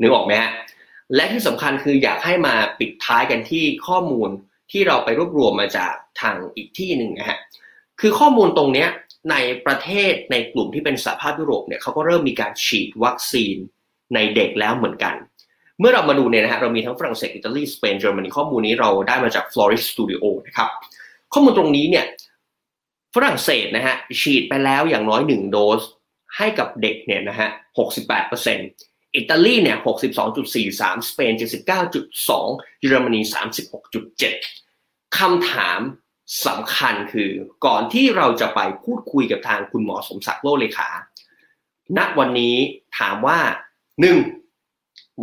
นึกออกไหมฮะและที่สำคัญคืออยากให้มาปิดท้ายกันที่ข้อมูลที่เราไปรวบรวมมาจากทางอีกที่หนึ่งนะฮะคือข้อมูลตรงเนี้ยในประเทศในกลุ่มที่เป็นสหภาพยุโรปเนี่ยเขาก็เริ่มมีการฉีดวัคซีนในเด็กแล้วเหมือนกัน เมื่อเรามาดูเนี่ยนะฮะเรามีทั้งฝรั่งเศสอิตาลีสเปนเยอรมนีข้อมูลนี้เราได้มาจาก Floris Studio นะครับข้อมูลตรงนี้เนี่ยฝรั่งเศสนะฮะฉีดไปแล้วอย่างน้อยหนึ่งโดส ให้กับเด็กเนี่ยนะฮะ68%เอิตาลีเนี่ย62.43 สเปน 79.2 เยอรมนี 36.7 คำถามสำคัญคือก่อนที่เราจะไปพูดคุยกับทางคุณหมอสมศักดิ์โลเลขา ณ วันนี้ถามว่าหนึ่ง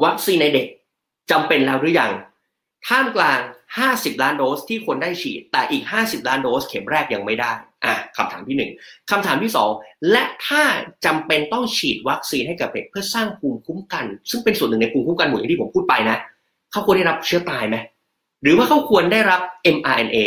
วัคซีนในเด็กจำเป็นแล้วหรือยัง ท่ามกลาง 50 ล้านโดสที่คนได้ฉีด แต่อีก 50 ล้านโดสเข็มแรกยังไม่ได้ อะคำถามที่หนึ่งคำถามที่สองและถ้าจำเป็นต้องฉีดวัคซีนให้กับเด็กเพื่อสร้างภูมิคุ้มกัน ซึ่งเป็นส่วนหนึ่งในภูมิคุ้มกันหมู่อย่างที่ผมพูดไปนะ เขาควรได้รับเชื้อตายไหม หรือว่าเขาควรได้รับ mRNA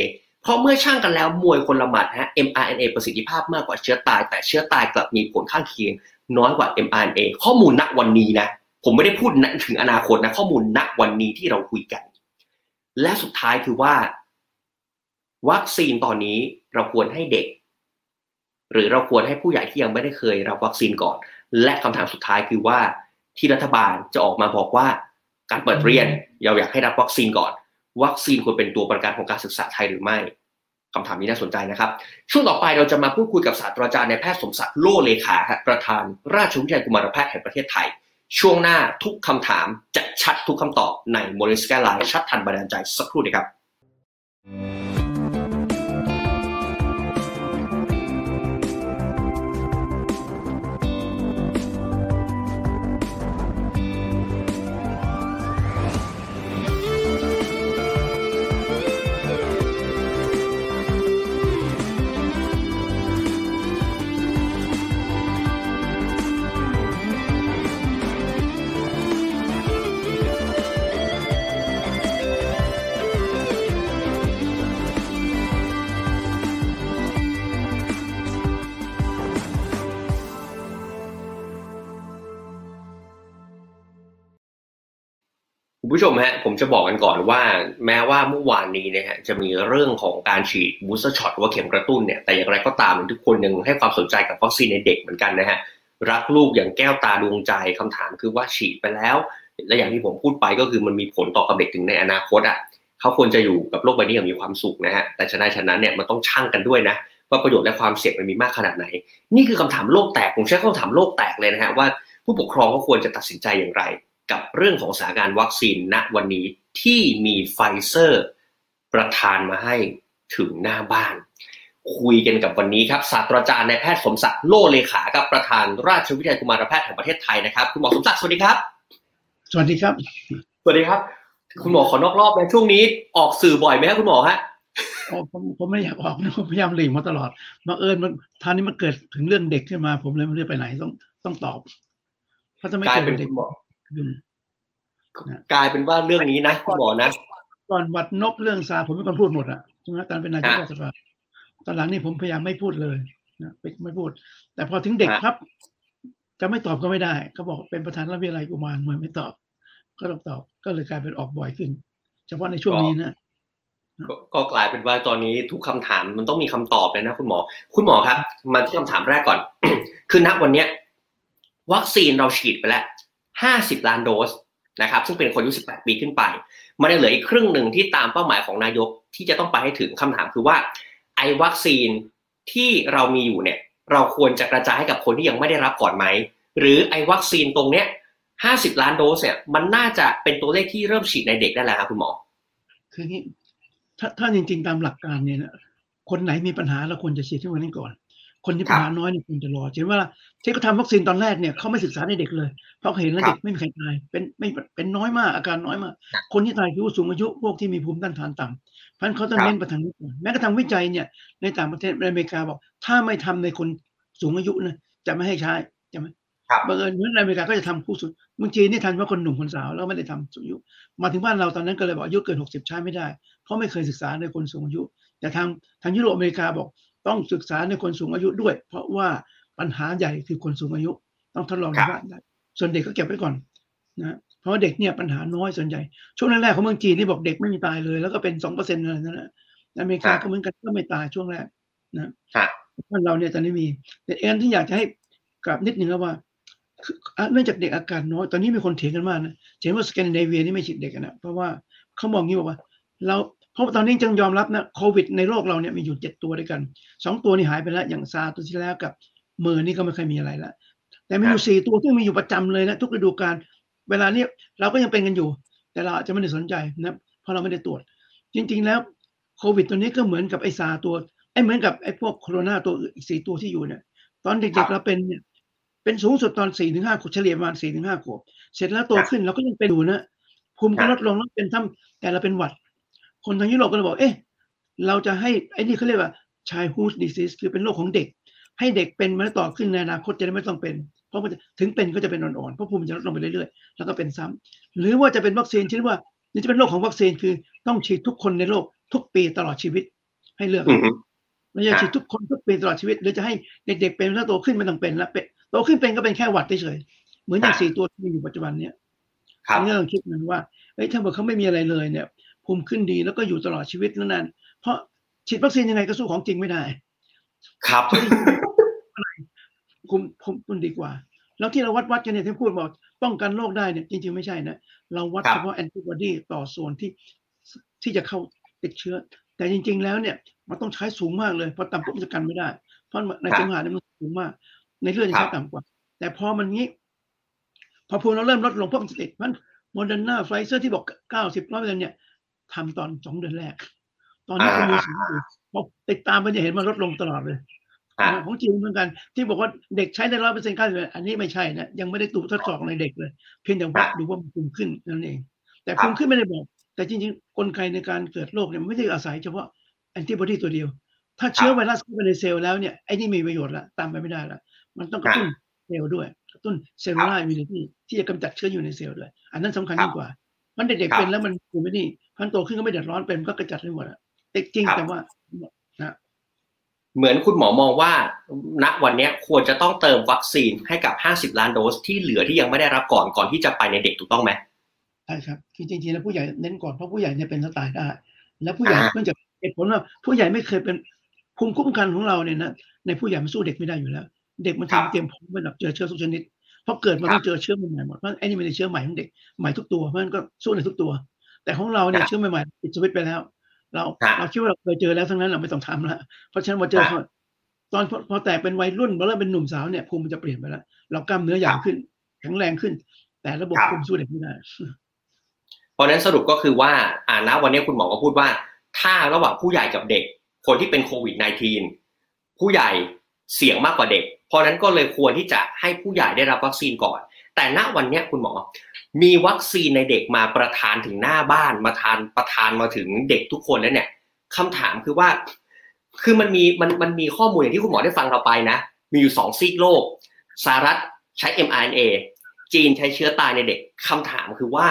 เพราะเมื่อช่างกันแล้วมวยคนละหมัดฮะ mRNA ประสิทธิภาพมากกว่าเชื้อตาย แต่เชื้อตายกลับมีผลข้างเคียง น้อยกว่า mRNA ข้อมูลณวันนี้นะ ผมไม่ได้พูดถึงอนาคตนะข้อมูลณวันนี้ที่เราคุยกัน และสุดท้ายคือว่า วัคซีนตอนนี้เราควรให้เด็ก หรือเราควรให้ผู้ใหญ่ที่ยังไม่ได้เคยรับวัคซีนก่อน และคำถามสุดท้ายคือว่าที่รัฐบาลจะออกมาบอกว่าการเปิดเรียนเราอยากให้รับวัคซีนก่อน วัคซีนควรเป็นตัวประกันของการศึกษาไทยหรือไม่คำถามนี้น่าสนใจนะครับ ช่วงต่อไปเราจะมาพูดคุยกับศาสตราจารย์ในแพทย์สมศักดิ์โลเลขาประธาน ราชวิทยาลัยกุมารแพทย์แห่งประเทศไทย ช่วงหน้าทุกคำถามจะชัดทุกคำตอบในโมเดลสกายไลน์ชัดทันบันดาลใจสักครู่ดีครับ คุณผู้ชมฮะผมจะบอกกันก่อนว่าแม้ว่าเมื่อวานนี้นะฮะจะมีเรื่องของการฉีด booster shot ว่าเข็มกระตุ้นเนี่ยแต่อย่างไรก็ตามทุกคนยังให้ความสนใจกับวัคซีนในเด็กเหมือนกันนะฮะรักลูกอย่างแก้วตาดวงใจคำถามคือว่าฉีดไปแล้ว และอย่างที่ผมพูดไปก็คือมันมีผลต่อกับเด็กถึงในอนาคตอะเขาควรจะอยู่กับโลกใบนี้อย่างมีความสุขนะฮะแต่ชนะฉะนั้นเนี่ยมันต้องชั่งกันด้วยนะว่าประโยชน์และความเสี่ยงมันมีมากขนาดไหน นี่คือคำถามโลกแตกผมใช้คำถามโลกแตกเลยนะฮะว่าผู้ปกครองก็ควรจะตัดสินใจอย่างไร กับเรื่องของสถานการณ์วัคซีนณวันนี้ที่มีไฟเซอร์ประทานมาให้ถึงหน้าบ้าน คุยกันกับวันนี้ครับศาสตราจารย์นายแพทย์สมศักดิ์โลเลขากับประธานราชวิทยาลัยกุมารแพทย์แห่งประเทศไทยนะครับคุณหมอสมศักดิ์สวัสดีครับ สวัสดีครับ สวัสดีครับ คุณหมอขอนอกรอบนะช่วงนี้ออกสื่อบ่อยไหมครับคุณหมอฮะผมผมไม่อยากออกนะผมพยายามหลีกมาตลอดมาเอิญมันทานนี้มันเกิดถึงเรื่องเด็กขึ้นมา ผมเลยไม่ได้ไปไหนต้องต้องตอบเพราะถ้าไม่กลายเกิดเป็นเด็กคุณหมอยุ่ง กลายเป็นว่าเรื่องนี้นะคุณหมอนะก่อนหวัดนกเรื่องซาผมเป็นคนพูดหมดอะใช่ไหมตอนเป็นนายกฮะรัฐสภาตอนหลังนี่ผมพยายามไม่พูดเลยนะไม่ไม่พูด แต่พอถึงเด็กฮะครับ จะไม่ตอบก็ไม่ได้เขาบอกเป็นประธานรัฐวิทยาลัยกุมารมันไม่ตอบ ก็ต้องตอบก็เลยกลายเป็นออกบ่อยขึ้น เฉพาะในช่วงนี้นะก็ก็กลายเป็นว่าตอนนี้ทุกคำถามมันต้องมีคำตอบเลยนะคุณหมอ คุณหมอครับ มาที่คำถามแรกก่อน คือณวันเนี้ย วัคซีนเราฉีดไปแล้ว 50 ล้านโดสนะครับซึ่งเป็นคนอายุ 18 ปีขึ้นไป มันยังเหลืออีกครึ่งหนึ่งที่ตามเป้าหมายของนายกที่จะต้องไปให้ถึงคำถามคือว่าไอ้วัคซีนที่เรามีอยู่เนี่ยเราควรจะกระจายให้กับคนที่ยังไม่ได้รับก่อนไหม หรือไอ้วัคซีนตรงเนี้ย 50 ล้านโดสเนี่ยมันน่าจะเป็นตัวเลขที่เริ่มฉีดในเด็กได้แล้วครับคุณหมอ คืองนี้ถ้าถ้าจริงๆตามหลักการเนี่ยนะคนไหนมีปัญหาเราควรจะฉีดที่วันนี้นก่อน คนที่ปัญหาน้อยเนี่ยควรจะรอเช่นว่าที่เขาทำวัคซีนตอนแรกเนี่ยเขาไม่ศึกษาในเด็กเลย เพราะเขาเห็นแล้วครับเด็กไม่มีใครตายเป็นไม่เป็นน้อยมากอาการน้อยมากครับคนที่ตายคือผู้สูงอายุพวกที่มีภูมิต้านทานต่ำเพราะฉะนั้นเขาต้องครับเน้นไปทางนี้ก่อนแม้กระทั่งวิจัยเนี่ยในต่างประเทศในอเมริกาบอก ถ้าไม่ทำในคนสูงอายุนะจะไม่ให้ใช้ใช่ไหมครับบังเอิญเหมือนในอเมริกาก็จะทำผู้สูงบางทีนี่ทันว่าคนหนุ่มคนสาวแล้วไม่ได้ทำสูงอายุ มาถึงบ้านเราตอนนั้นก็เลยบอกอายุเกิน 60 ใช้ไม่ได้ เพราะไม่เคยศึกษาในคนสูงอายุ แต่ทางทางยุโรปอเมริกาบอก ต้องศึกษาในคนสูงอายุด้วย เพราะว่าปัญหาใหญ่คือคนสูงอายุ ต้องทดลองในครับบ้านได้ส่วนเด็กก็เก็บไว้ก่อนนะเพราะว่าเด็กเนี่ยปัญหาน้อยส่วนใหญ่ ช่วงแรกๆของเมืองจีนนี่บอกเด็กไม่มีตายเลย แล้วก็เป็นสองเปอร์เซ็นต์อะไรนั่นแหละในอเมริกาก็เหมือนกันก็ไม่ตายช่วงแรกนะฮะบ้านเราเนี่ยตอนนี้มี แต่ประเด็นที่อยากจะให้กลับนิดนึงครับว่าคืออะเนื่องจากเด็กอาการน้อย ตอนนี้มีคนเถียงกันมากนะเห็นว่าสแกนดิเนเวียนี่ไม่ฉีดเด็กกันนะ เพราะว่าเขามองอย่างนี้บอกว่า เราเพ ราะว่าตอนนี้จึงยอมรับนะโควิดในโลกเราเนี่ยมีอยู่เจ็ดตัวด้วยกันสองตัวนี่หายไปแล้วอย่าง SARS ตัวที่แล้วกับ MERS นี่ก็ไม่ค่อยมีอะไรแล้วแต่มีอยู่สี่ตัวที่มีอยู่ประจำเลยนะทุกฤดูกาลเวลาเนี้ยเราก็ยังเป็นกันอยู่ แต่เราอาจจะไม่ได้สนใจนะเพราะเราไม่ได้ตรวจ จริง ๆ แล้วโควิดตัวนี้ก็เหมือนกับไอซาตัวไอเหมือนกับไอพวกโคโรนาตัวอื่นอีกสี่ตัวที่อยู่เนี่ย ตอนเด็กๆเราเป็นเนี่ยเป็นสูงสุดตอนสี่ถึงห้าขวบเฉลี่ยประมาณสี่ถึงห้าขวบเสร็จแล้วโตขึ้นเราก็ยังเป็นอยู่นะภูมิก็ลดลงแล้วเป็นทั้งแต่เราเป็นหวัด คนทางยุโรปก็เลยบอก เอ๊ะ เราจะให้ไอ้นี่เขาเรียกว่า childhood disease คือเป็นโรคของเด็ก ให้เด็กเป็นมาต่อขึ้นในอนาคตจะได้ไม่ต้องเป็น เพราะมันจะถึงเป็นก็จะเป็นอ่อนๆเพราะภูมิจะลดลงไปเรื่อยๆ แล้วก็เป็นซ้ำหรือว่าจะเป็นวัคซีนที่เรียกว่านี่จะเป็นโรคของวัคซีนคือต้องฉีดทุกคนในโลกทุกปีตลอดชีวิต ให้เลือกอืมเราจะฉีดทุกคนทุกปีตลอดชีวิต หรือจะให้เด็กๆเป็นแล้วโตขึ้นไม่ต้องเป็นแล้วเป็นโตขึ้นเป็นก็เป็นแค่หวัดเฉยๆเหมือนอย่างสี่ตัวที่มีอยู่ปัจจุบันเนี้ยครับอันนี้เราคิดมันว่าเอ้ยถ้าเกิดเขาไม่มีอะไรเลยเนี่ย ภูมิขึ้นดีแล้วก็อยู่ตลอดชีวิตแล้วนั้นเพราะฉีดวัคซีนยังไงก็สู้ของจริงไม่ได้ ครับภูมิภูมิมันดีกว่า แล้วที่เราวัดวัดกันเนี่ยที่พูดบอกป้องกันโรคได้เนี่ยจริงๆไม่ใช่นะ เราวัดครับเฉพาะแอนติบอดีต่อส่วนที่ที่จะเข้าติดเชื้อ แต่จริง ๆ แล้วเนี่ยมันต้องใช้สูงมากเลยเพราะต่ำปุ๊บมันจะกันไม่ได้ เพราะในครับเสมหะเนี่ยมันสูงมาก ในเลือดจะครัใช้ต่ำกว่า แต่พอมันงี้ พอภูมิเราเริ่มลดลงเพราะมันจะติดมันโมเดอร์นาไฟเซอร์ที่บอกเก้าสิบร้อยเปอร์เซ็นต์เนี่ย ทำตอนสองเดือนแรก ตอนนี้ก็มีสูงอยู่พอติดตามมันจะเห็นมันลดลงตลอดเลยอ่าของจีนเหมือนกัน ที่บอกว่าเด็กใช้ได้ร้อยเปอร์เซ็นต์เก้าสิบอันนี้ไม่ใช่นะยังไม่ได้ตูทดสอบในเด็กเลย เพียงแต่วัดดูว่ามันภูมิขึ้นนั่นเอง แต่ภูมิขึ้นไม่ได้บอก แต่จริงๆ กลไกในการเกิดโรคเนี่ยมันไม่ได้อาศัยเฉพาะแอนติบอดีตัวเดียว ถ้าเชื้อไวรัสเข้าไปในเซลล์แล้วเนี่ยไอ้นี่มีประโยชน์ละตามไปไม่ได้ละมันต้องกระตุ้นเซลล์ด้วยกระตุ้น cellular immunity ที่จะกำจัดเชื้ออยู่ในเซลล์ด้วย อันนั้นสำคัญยิ่งกว่า มันเด็กๆเป็นแล้วมันภูมิไม่ดีพันโตขึ้นก็ไม่เดือดร้อนเป็นก็กระจัดได้หมดอะแต่จริงแต่ว่าเหมือนคุณหมอมองว่าณวันเนี้ยควรจะต้องเติมวัคซีนให้กับ 50 ล้านโดสที่เหลือที่ยังไม่ได้รับก่อนก่อนที่จะไปในเด็กถูกต้องไหมใช่ครับคือจริงๆแล้วผู้ใหญ่เน้นก่อนเพราะผู้ใหญ่เนี่ยเป็นแล้วตายได้ แล้วผู้ใหญ่อ่าเนื่องจากเหตุผลว่าผู้ใหญ่ไม่เคยเป็นภูมิคุ้มกันของเราเนี่ยนะในผู้ใหญ่มันสู้เด็กไม่ได้อยู่แล้ว เด็กมันครับทำเตรียมพร้อมไว้แบบเจอเชื้อทุกชนิด เพราะเกิดมาครัต้อบงเจอเชื้อใหม่ๆหมดเพราะไอ้นี่ไม่ได้เชื้อใหม่ของเด็กใหม่ทุกตัวเพราะฉะนั้นก็สู้ในทุกตัว แต่ของเราเนี่ยครับเชื้อใหม่ๆปิดสวิตช์ไปแล้ว เราครับเราคิดว่าเราเคยเจอแล้วทั้งนั้นเราไม่ต้องทำละเพราะฉะนั้นพอเจอครับตอนพอพอแตกเป็นวัยรุ่นพอเริ่มเป็นหนุ่มสาวเนี่ยภูมิมันจะเปลี่ยนไปแล้วเรากล้ามเนื้อใหญ่ครับขึ้นแข็งแรงขึ้น แต่ระบบครับภูมิสู้เด็กไม่ได้เพราะฉะนั้นสรุปก็คือว่าอ่านะวันนี้คุณหมอก็พูดว่า ถ้าระหว่างผู้ใหญ่กับเด็ก คนที่เป็นโควิด -19 ผู้ใหญ่เสี่ยงมากกว่าเด็ก เพราะนั้นก็เลยควรที่จะให้ผู้ใหญ่ได้รับวัคซีนก่อน แต่ณวันนี้คุณหมอ มีวัคซีนในเด็กมาประทานถึงหน้าบ้านมาทานประทานมาถึงเด็กทุกคนแล้วเนี่ยคำถามคือว่า คือมันมีมันมันมีข้อมูลอย่างที่คุณหมอได้ฟังเราไปนะ มีอยู่สองซีกโลกสหรัฐใช้ mRNA จีนใช้เชื้อตายในเด็กคำถามคือว่า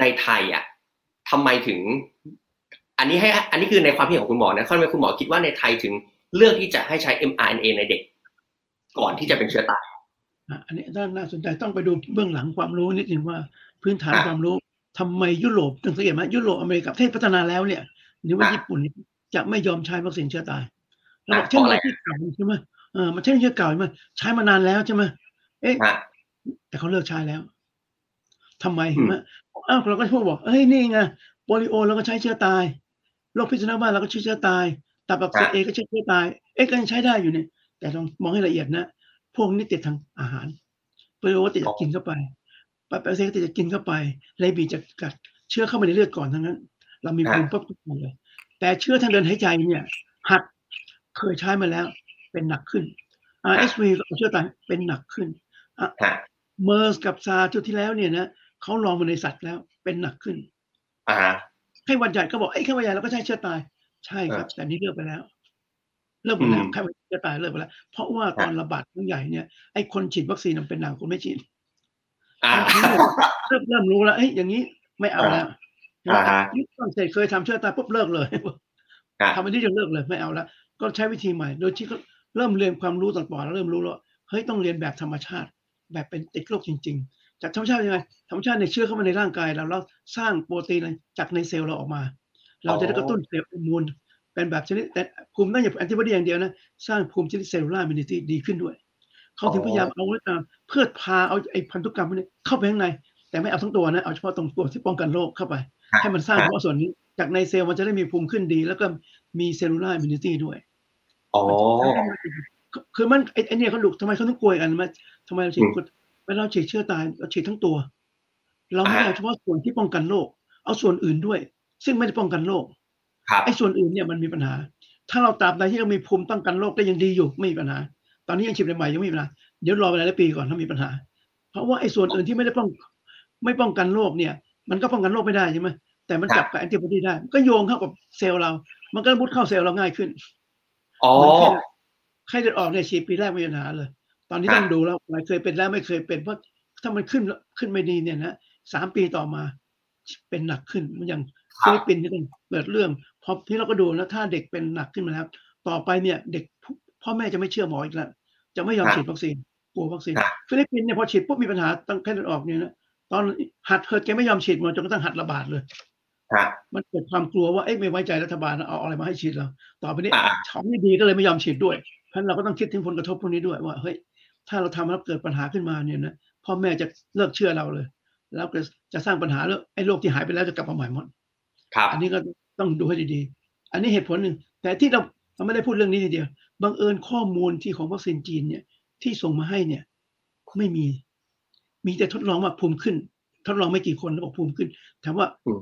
ในไทยอะทำไมถึง อันนี้ให้อันนี้คือในความคิดของคุณหมอนะทำไมคุณหมอคิดว่าในไทยถึงเลือกที่จะให้ใช้ mRNA ในเด็ก ก่อนที่จะเป็นเชื้อตายอะอันนี้น่าสนใจต้องไปดูเบื้องหลังความรู้นิดนึงว่าพื้นฐานอะความรู้ทำไมยุโรปต้องสังเกตไหมยุโรปอเมริกาประเทศพัฒนาแล้วเนี่ยหรือว่าอะญี่ปุ่นเนี่ยจะไม่ยอมใช้วัคซีนเชื้อตายเราบอกอะเช่นเพราะอะไรเราที่เก่าใช่ไหมเออมันใช่เชื้อเก่าใช่ไหมใช้มานานแล้วใช่ไหมเอ๊ะฮะแต่เขาเลิกใช้แล้วทำไมอืมเห็นไหมอ้าวเราก็พูดบอกเอ้ยนี่ไงโปลิโอเราก็ใช้เชื้อตายโรคพิษสุนัขบ้าเราก็ใช้เชื้อตายตับอักเสบเอก็ใช้เชื้อตาย เอ๊ะก็ยังใช้ได้อยู่เนี่ย แต่ต้องมองให้ละเอียดนะ พวกนี้ติดทางอาหารโปลิโอติดจากกินเข้าไปปาปาเซก็ติดจากกินเข้าไปเลบีจากกัดเชื้อเข้ามาในเลือดก่อนทั้งนั้น เรามีภูมิปุ๊บทุกคนเลย แต่เชื้อทางเดินหายใจเนี่ย หัดเคยใช้มาแล้วเป็นหนักขึ้น RSV กับเชื้อตายเป็นหนักขึ้นฮะเมอร์สกับซาร์ชุดที่แล้วเนี่ยนะเขาลองมาในสัตว์แล้วเป็นหนักขึ้น อ่าไข้หวัดใหญ่ก็บอกไอ้ยไข้หวัดใหญ่เราก็ใช้เชื้อตาย ใช่ครับ แต่นี่เลิกไปแล้ว เลิกไปแล้วอืมไข้หวัดเชื้อตายเลิกไปแล้ว เพราะว่าตอนระบาดครั้งใหญ่เนี่ยไอ้คนฉีดวัคซีนมันเป็นหนักคนไม่ฉีดอ่าเริ่มเริ่มรู้แล้วเอ้ยอย่างนี้ไม่เอาแล้วอ่าฮะนี่ฝรั่งเศสเคยทำเชื้อตายปุ๊บเลิกเลยอ่าทำอันนี้จะเลิกเลยไม่เอาแล้วก็ใช้วิธีใหม่ โดยที่ก็เริ่มเรียนความรู้ต่างๆแล้วเริ่มรู้แล้วเฮ้ยต้องเรียนแบบธรรมชาติ แบบเป็นติดโรคจริง ๆ จากธรรมชาติยังไงธรรมชาติในยเชื้อเข้ามาในร่างกายเราแล้วสร้างโปรตีนอะไรจากในเซลล์เราออกมา เราจะได้กระตุ้นเซลล์อิมมูน เป็นแบบชนิดแต่ภูมิไม่ใช่แอนติบอดีอย่างเดียวนะ สร้างภูมิชนิดเซลลูลาร์มินิตี้ดีขึ้นด้วย เขาถึงพยายามเอาไว้ตามเพื่อพาเอาไอ้พันธุกรรมพวกนี้เข้าไปข้างใน แต่ไม่เอาทั้งตัวนะ เอาเฉพาะตรงตัวที่ป้องกันโรคเข้าไป ให้มันสร้างเฉพาะส่วนนี้ จากในเซลล์มันจะได้มีภูมิขึ้นดี แล้วก็มี cellular immunity ด้วยอ๋อคือมันไอ้ไอ้เนี่ยเขาดุทำไมเขาต้องกลัวกันมาทำไมเราฉีดอืมกดเวลาเราฉีดเชื้อตายเราฉีดทั้งตัว เราไม่อ่าเอาเฉพาะส่วนที่ป้องกันโรคเอาส่วนอื่นด้วย ซึ่งไม่ได้ป้องกันโรคครับ ไอ้ส่วนอื่นเนี่ยมันมีปัญหา ถ้าเราตราบใดที่เรามีภูมิต้านกันโรคได้ยังดีอยู่ไม่มีปัญหา ตอนนี้ยังฉีดใหม่ๆยังไม่มีปัญหาเดี๋ยวรอเวลาหลายปีก่อนถ้ามีปัญหา เพราะว่าไอ้ส่วนอื่นที่ไม่ได้ป้องไม่ป้องกันโรคเนี่ย มันก็ป้องกันโรคไม่ได้ใช่ไหมแต่มันจับกับแอนติบอดีได้มันก็โยงเข้ากับเซลล์เรา มันก็มุดเข้าเซลล์เราง่ายขึ้นอ๋อเหมือนไข้ไข้เลือดออกเนี่ยฉีดปีแรกไม่มีปัญหาเลย ตอนนี้ครับต้องดูแล้วเคยเป็นแล้วไม่เคยเป็นเพราะถ้ามันขึ้นขึ้นไม่ดีเนี่ยนะสามปีต่อมาเป็นหนักขึ้นมันอย่างครับ ฟิลิปปินส์ที่เป็นเกิดเรื่องพอที่เราก็ดูแล้วถ้าเด็กเป็นหนักขึ้นมาแล้ว ต่อไปเนี่ยเด็กพ่อแม่จะไม่เชื่อหมออีกแล้วจะไม่ยอมครับฉีดวัคซีนกลัววัคซีนครับฟิลิปปินส์เนี่ยพอฉีดปุ๊บมีปัญหาตั้งแค่เลือดออกเนี่ยนะตอนหัดเฮิร์ตแกไม่ยอมฉีดมาจนกระทั่งหัดระบาดเลยครับมันเกิดความกลัวว่าเอ๊ะไม่ไว้ใจรัฐบาลนะเอาอะไรมาให้ฉีดเราต่อไปนี้อ่าของไม่ดีก็เลยไม่ยอมฉีดด้วยเพราะฉะนั้นเราก็ต้องคิดถึงผลกระทบพวกนี้ด้วยว่าเฮ้ยถ้าเราทำแล้วเกิดปัญหาขึ้นมาเนี่ยนะพ่อแม่จะเลิกเชื่อเราเลย แล้วก็จะสร้างปัญหาแล้วไอ้โรคที่หายไปแล้วจะกลับมาใหม่หมด ครับ อันนี้ก็ต้องดูให้ดีๆ อันนี้เหตุผลหนึ่ง แต่ที่เราเราไม่ได้พูดเรื่องนี้ทีเดียว บังเอิญข้อมูลที่ของวัคซีนจีนเนี่ยที่ส่งมาให้เนี่ยไม่มี มีแต่ทดลองว่าภูมิขึ้น ทดลองไม่กี่คนแล้วบอกภูมิขึ้น ถามว่าอืม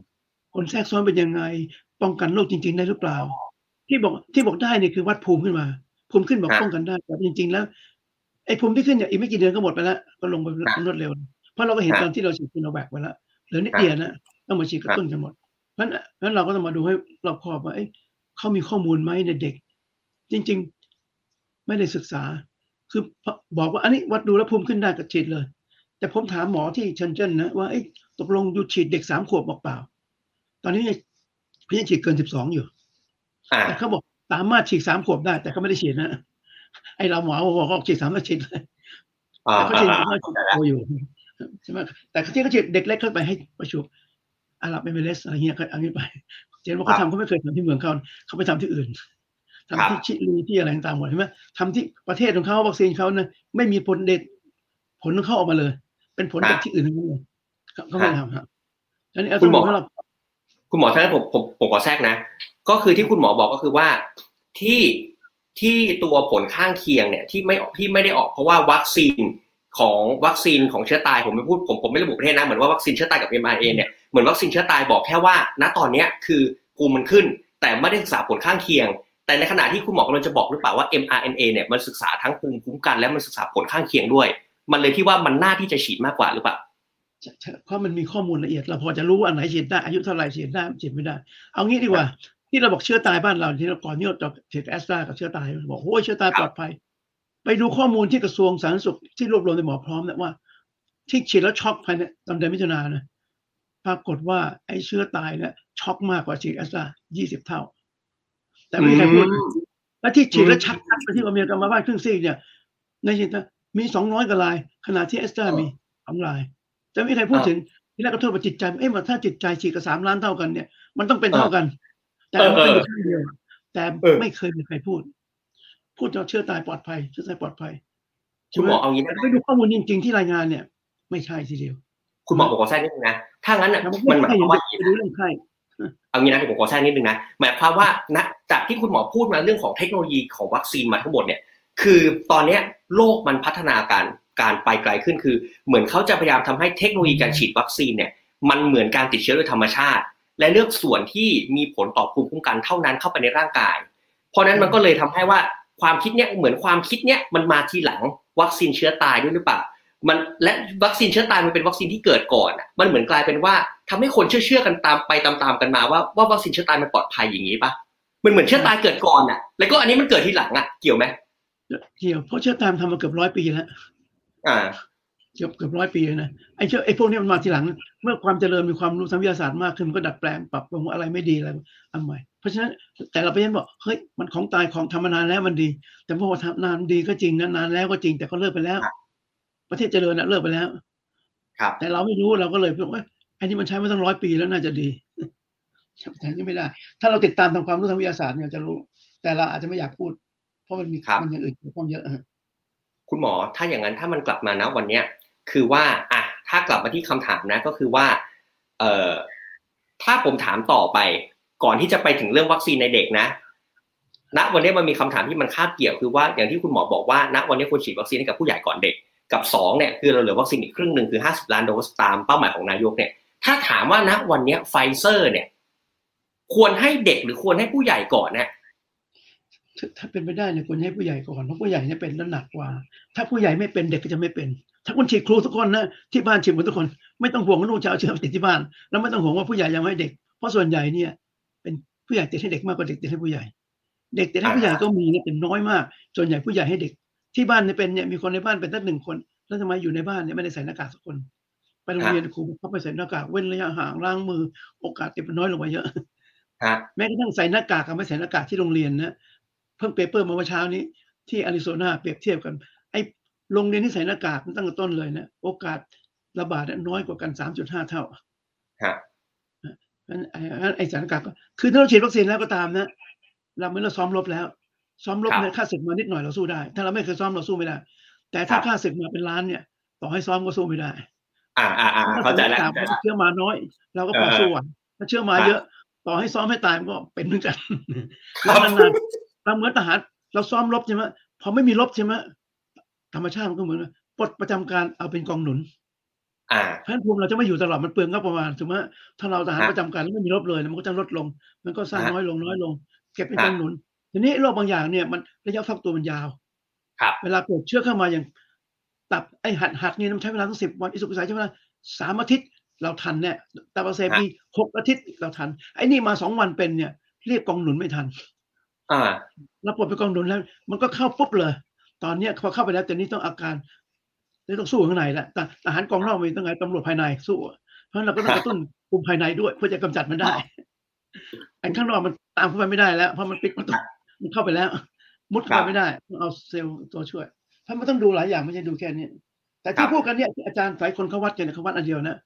คนแทรกซ้อนเป็นยังไง ป้องกันโรคจริง ๆ ได้หรือเปล่า ที่บอกที่บอกได้เนี่ยคือวัดภูมิขึ้นมา ภูมิขึ้นบอกครับป้องกันได้ แต่จริง ๆ แล้วไอ้ภูมิที่ขึ้นเนี่ยอีกไม่กี่เดือนก็หมดไปแล้ว ก็ลงไปครับรวดเร็ว เพราะเราก็เห็นครับตอนที่เราฉีดซิโนแวคไปแล้วเหลือนิดเดียวนะต้องมาฉีดกระตุ้นกันหมด เพราะฉะนั้นเพราะฉะนั้นเราก็ต้องมาดูให้รอบคอบว่าเอ้ยเขามีข้อมูลไหมในเด็ก จริง ๆ ไม่ได้ศึกษา คือบอกว่าอันนี้วัดดูแล้วภูมิขึ้นได้ก็ฉีดเลย แต่ผมถามหมอที่เชนเจนนะว่าเอ้ยตกลงอยู่ฉีดเด็กสามขวบบอกเปล่า ตอนนี้ยังเขายังฉีดเกินสิบสองอยู่อ่าแต่เขาบอกสามารถฉีดสามขวบได้ แต่เขาไม่ได้ฉีดนะไอเราหมอบอกเขาฉีดสามารถฉีดเลยอ่าแต่เขาฉีดอ่าเขาฉีดโตอยู่ใช่ไหมแต่เขาที่เขาฉีดเด็กเล็กเข้าไปให้ประชุม อาหรับเอมิเรสอะไรเงี้ยเขาเอางี้ไปเจนว่าเขาทำเขาไม่เคยทำที่เมืองเขาเขาไปทำที่อื่นทำที่ชิลีที่อะไรต่างๆหมดใช่ไหมทำที่ประเทศของเขาวัคซีนเขานะไม่มีผลเด็ด ผลของเขาออกมาเลย เป็นผลจากที่อื่นทั้งนั้นเลยเขาเขาไม่ทำครับอันนี้เอาคุต้อณงหมอดูให้เราคุณหมอท่านผมผมผมขอแทรกนะ ก็คือที่คุณหมอบอกก็คือว่าที่ที่ตัวผลข้างเคียงเนี่ยที่ไม่ที่ไม่ได้ออกเพราะว่าวัคซีนของวัคซีนของเชื้อตายผมไม่พูดผมผมไม่ระบุประเทศนะเหมือนว่าวัคซีนเชื้อตายกับ mRNA เนี่ย เหมือนวัคซีนเชื้อตายบอกแค่ว่า ณตอนเนี้ยคือภูมิมันขึ้น แต่ไม่ได้ศึกษาผลข้างเคียง แต่ในขณะที่คุณหมอกำลังจะบอกหรือเปล่าว่า mRNA เนี่ยมันศึกษาทั้งภูมิคุ้มกันและมันศึกษาผลข้างเคียงด้วย มันเลยที่ว่ามันน่าที่จะฉีดมากกว่าหรือเปล่าใช่ใช่เพราะมันมีข้อมูลละเอียดเราพอจะรู้ว่าอันไหนฉีดได้อายุเท่าไหร่ฉีดได้ฉีดไม่ได้ เอางี้ดีกว่า ที่เราบอกเชื้อตายบ้านเราที่เราก่อนที่เราจะฉีดแอสตรากับเชื้อตายบอกโอ้ยเชื้อตายครับปลอดภัย ไปดูข้อมูลที่กระทรวงสาธารณสุขที่รวบรวมในหมอพร้อมเนี่ยว่า ที่ฉีดแล้วช็อกภายในตอนเดือนมิถุนายนนะ ปรากฏว่าไอ้เชื้อตายเนี่ยช็อกมากกว่าฉีดแอสตรา20เท่า แต่ไม่มีใครพูดอืมแล้วที่ฉีดแล้วอืมชักชักไปที่อเมริกาอัมพาตครึ่งซีกเนี่ย ในฉีดนะมีสองร้อยกว่าราย ขณะที่แอสตรามีสองรายจะไม่มีใครพูดถึงที่แรกก็โทษว่าจิตใจเอ๊ะว่าถ้าจิตใจฉีดกับสามล้านเท่ากันเนี่ย มันต้องเป็นเท่ากัน แต่มันเป็นอยู่ข้างเดียวแต่เออไม่เคยมีใครพูด พูดจะเชื่อตายปลอดภัยเชื่อตายปลอดภัยคุณหมอเอางี้แต่นะไปดูข้อมูลจริง ๆที่รายงานเนี่ย ไม่ใช่ทีเดียว คุณหมอบอกขอแทรกนิดนึงนะ ถ้างั้นอะแต่มันมันไม่หมายใช่ความว่าไปดูเรื่องไข้เอางี้นะผมขอแทรกนิดนึงนะ หมายความว่าณจากที่คุณหมอพูดมาเรื่องของเทคโนโลยีของวัคซีนมาทั้งหมดเนี่ย คือตอนเนี้ยโลกมันพัฒนาการการไปไกลขึ้นคือ เหมือนเขาจะพยายามทำให้เทคโนโลยีการฉีดวัคซีนเนี่ย มันเหมือนการติดเชื้อโดยธรรมชาติ และเลือกส่วนที่มีผลต่อภูมิคุ้มกันเท่านั้นเข้าไปในร่างกาย เพราะฉะนั้นมันก็เลยทำให้ว่าความคิดเนี้ยเหมือนความคิดเนี้ยมันมาทีหลังวัคซีนเชื้อตายด้วยหรือเปล่า มันและวัคซีนเชื้อตายมันเป็นวัคซีนที่เกิดก่อนอะมันเหมือนกลายเป็นว่าทำให้คนเชื่อเชื่อๆกันตามไปตามๆกันมาว่าว่าวัคซีนเชื้อตายมันปลอดภัยอย่างนี้ปะมันเหมือนเชื้อตายเกิดก่อนอะ แล้วก็อันนี้มันเกิดทีหลังอะเกี่ยวไหมเกี่ยวเพราะเชื้อตายมันทำมาเกือบร้อยปีแล้วอ่าเกือบเกือบร้อยปีแล้วนะไอ้เชื้อไอ้พวกนี้มันมาทีหลัง เมื่อความเจริญมีความรู้ทางวิทยาศาสตร์มากขึ้นมันก็ดัดแปลงปรับปรุงอะไรไม่ดีอะไรอันใหม่ เพราะฉะนั้นแต่เราไปยันบอกเฮ้ยมันของตายของทำมานานแล้วมันดี แต่พอทำนานดีก็จริงนะนานแล้วก็จริงแต่ก็เลิกไปแล้ว ประเทศเจริญนะเลิกไปแล้ว ครับ แต่เราไม่รู้เราก็เลยบอกว่าไอ้นี่มันใช้มาตั้งร้อยปีแล้วน่าจะดีแต่นี่ไม่ได้ ถ้าเราติดตามทางความรู้ทางวิทยาศาสตร์เนี่ยจะรู้ แต่เราอาจจะไม่อยากพูด เพราะมันมีครับมันอย่างอื่นเกี่ยวข้องเยอะฮะคุณหมอถ้าอย่างนั้นถ้ามันกลับมานะวันเนี้ย คือว่าอะถ้ากลับมาที่คำถามนะ ก็คือว่า เอ่อถ้าผมถามต่อไป ก่อนที่จะไปถึงเรื่องวัคซีนในเด็กนะณวันนี้มันมีคำถามที่มันคาบเกี่ยวคือว่าอย่างที่คุณหมอบอกว่าณวันนี้ควรฉีดวัคซีนให้กับผู้ใหญ่ก่อนเด็ก กับสองเนี่ยคือเราเหลือวัคซีนอีกครึ่งหนึ่งคือห้าสิบล้านโดสตามเป้าหมายของนายกเนี่ยถ้าถามว่าณวันนี้ไฟเซอร์เนี่ย ควรให้เด็กหรือควรให้ผู้ใหญ่ก่อนเนี่ยถ้าเป็นไปได้เนี่ยควรให้ผู้ใหญ่ก่อนเพราะผู้ใหญ่เนี่ยเป็นแล้วหนักกว่า ถ้าผู้ใหญ่ไม่เป็นเด็กก็จะไม่เป็น ถ้าคุณฉีดครูทุกคนนะที่บ้านฉีดหมดทุกคน ไม่ต้องห่วงว่าลูกจะเอาเชื้อติดที่บ้าน แล้วไม่ต้องห่วงว่าผู้ใหญ่ยังไม่เด็ก เพราะส่วนใหญ่เนี่ย เป็นผู้ใหญ่ติดให้เด็กมากกว่าเด็กติดให้ผู้ใหญ่ เด็กติดให้ผู้ใหญ่ก็มีนะเป็นน้อยมาก ส่วนใหญ่ผู้ใหญ่ให้เด็ก ที่บ้านเนี่ยเป็นเนี่ยมีคนในบ้านเป็นตั้งหนึ่งคน แล้วทำไมอยู่ในบ้านเนี่ยไม่ได้ใส่หน้ากากสักคน ไปโรงเรียนครูเขาไปใส่หน้ากากเว้นระยะห่างล้างมือโอกาสติดมันน้อยลงไปเยอะฮะแม้กระทั่งใส่หน้ากากกับไม่ใส่หน้ากากที่โรงเรียนนะเพิ่ง paper มาเมื่อเช้านี้ที่อาริโซนาเปรียบเทียบกันไอ้โรงเรียนที่ใส่หน้ากากตั้งแต่ต้นเลยนะโอกาสระบาดเนี่ยน้อยกว่ากัน3.5เท่าฮะงั้นไอ้งั้นไอ้ใส่หน้ากากก็คือถ้าเราฉีดวัคซีนแล้วก็ตามนะ เราไม่เราซ้อมรบแล้ว ซ้อมรบครับเนี่ยค่าศึกมานิดหน่อยเราสู้ได้ ถ้าเราไม่เคยซ้อมเราสู้ไม่ได้ แต่ถ้าครับค่าศึกมาเป็นล้านเนี่ย ต่อให้ซ้อมก็สู้ไม่ได้ อ่าอ่าอ่าเข้าใจแล้วถ้เข้าใจแล้วเชื้อมาน้อย เราก็พอเออสู้ไหวถ้าเชื้อมาครับเยอะ ต่อให้ซ้อมให้ตายมันก็เป็นเหมือนกันครัแล้วบนานๆเราเหมือนทหารเราซ้อมรบใช่ไหมพอไม่มีรบใช่ไหมธรรมชาติมันก็เหมือนกันปลดประจำการเอาเป็นกองหนุนอ่าเพราะฉะนั้นภูมิเราจะไม่อยู่ตลอดมันเปลืองก็ประมาณถูกไหมถ้าเราทหารฮะประจำการแล้วไม่มีรบเลย มันก็จะลดลง มันก็สร้างฮะน้อยลงน้อยลง เก็บเป็นฮะกองหนุน ทีนี้โรคบางอย่างเนี่ยมันระยะฟักตัวมันยาวครับเวลาเกิดเชื้อเข้ามาอย่างตับไอหัดหัดนี่มันใช้เวลาตั้งสิบวันอิสุกอิสัยใช้เวลาสามอาทิตย์เราทันเนี่ยตับอักเสบมีหกอาทิตย์เราทัน ไอ้นี่มาสองวันเป็นเนี่ย เรียกกองหนุนไม่ทัน อ่าเราปลดเป็นกองหนุนแล้ว มันก็เข้าปุ๊บเลย ตอนเนี้ยพอเข้าไปแล้วแต่นี้ต้องอาการนี่ต้องสู้ข้างในแหละแต่ทหารกองนอกมีต้องไงตำรวจภายในสู้ เพราะฉะนั้นเราก็ต้องกระตุ้นภูมิภายในด้วย เพื่อจะกำจัดมันได้ไอ้ข้างนอกมันตามเข้าไปไม่ได้แล้ว เพราะมันปิดประตู มันเข้าไปแล้ว มุดเข้าครัไปบไม่ได้ต้องเอาเซลล์ตัวช่วยเพราะมันต้องดูหลายอย่างไม่ใช่ดูแค่นี้ แต่ครัที่บพูดกันเนี่ยที่อาจารย์หลายคนเขาวัดกันเนี่ยเขาวัดอันเดียวนะ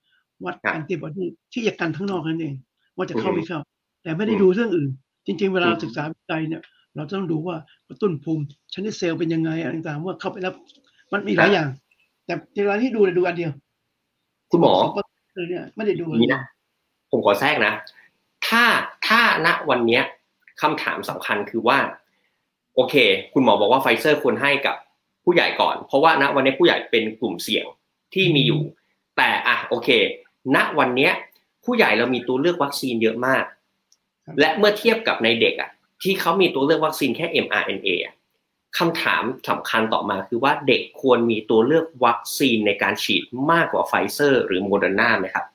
วัดครับแอนติบอดีที่จะกันข้างนอกนั่นเอง ว่าจะเข้าอืมไม่เข้า แต่ไม่ได้อืมดูเรื่องอื่น จริง ๆ เวลาเราอืมศึกษาวิจัยเนี่ย เราต้องดูว่ากระตุ้นภูมิชนิดเซลล์เป็นยังไงอะไรต่างๆว่าเข้าไปแล้วมันมีหลายอย่าง แต่เวลาที่ดูเนี่ยดูอันเดียว คุณหมอสงเปอร์เซ็นต์เนี่ยไม่ได้ดูอันนี่เดียวนะผมขอแทรกนะ ถ้าถ้าณวันเนี้ย คำถามสำคัญคือว่า โอเค คุณหมอบอกว่าไฟเซอร์ควรให้กับผู้ใหญ่ก่อน เพราะว่าณวันนี้ผู้ใหญ่เป็นกลุ่มเสี่ยงที่มีอยู่ แต่อะโอเค ณวันเนี้ยผู้ใหญ่เรามีตัวเลือกวัคซีนเยอะมาก และเมื่อเทียบกับในเด็กอะที่เขามีตัวเลือกวัคซีนแค่ mRNA อะคำถามสำคัญต่อมาคือว่าเด็กควรมีตัวเลือกวัคซีนในการฉีดมากกว่าไฟเซอร์ หรือโมเดอร์นาไหมครับ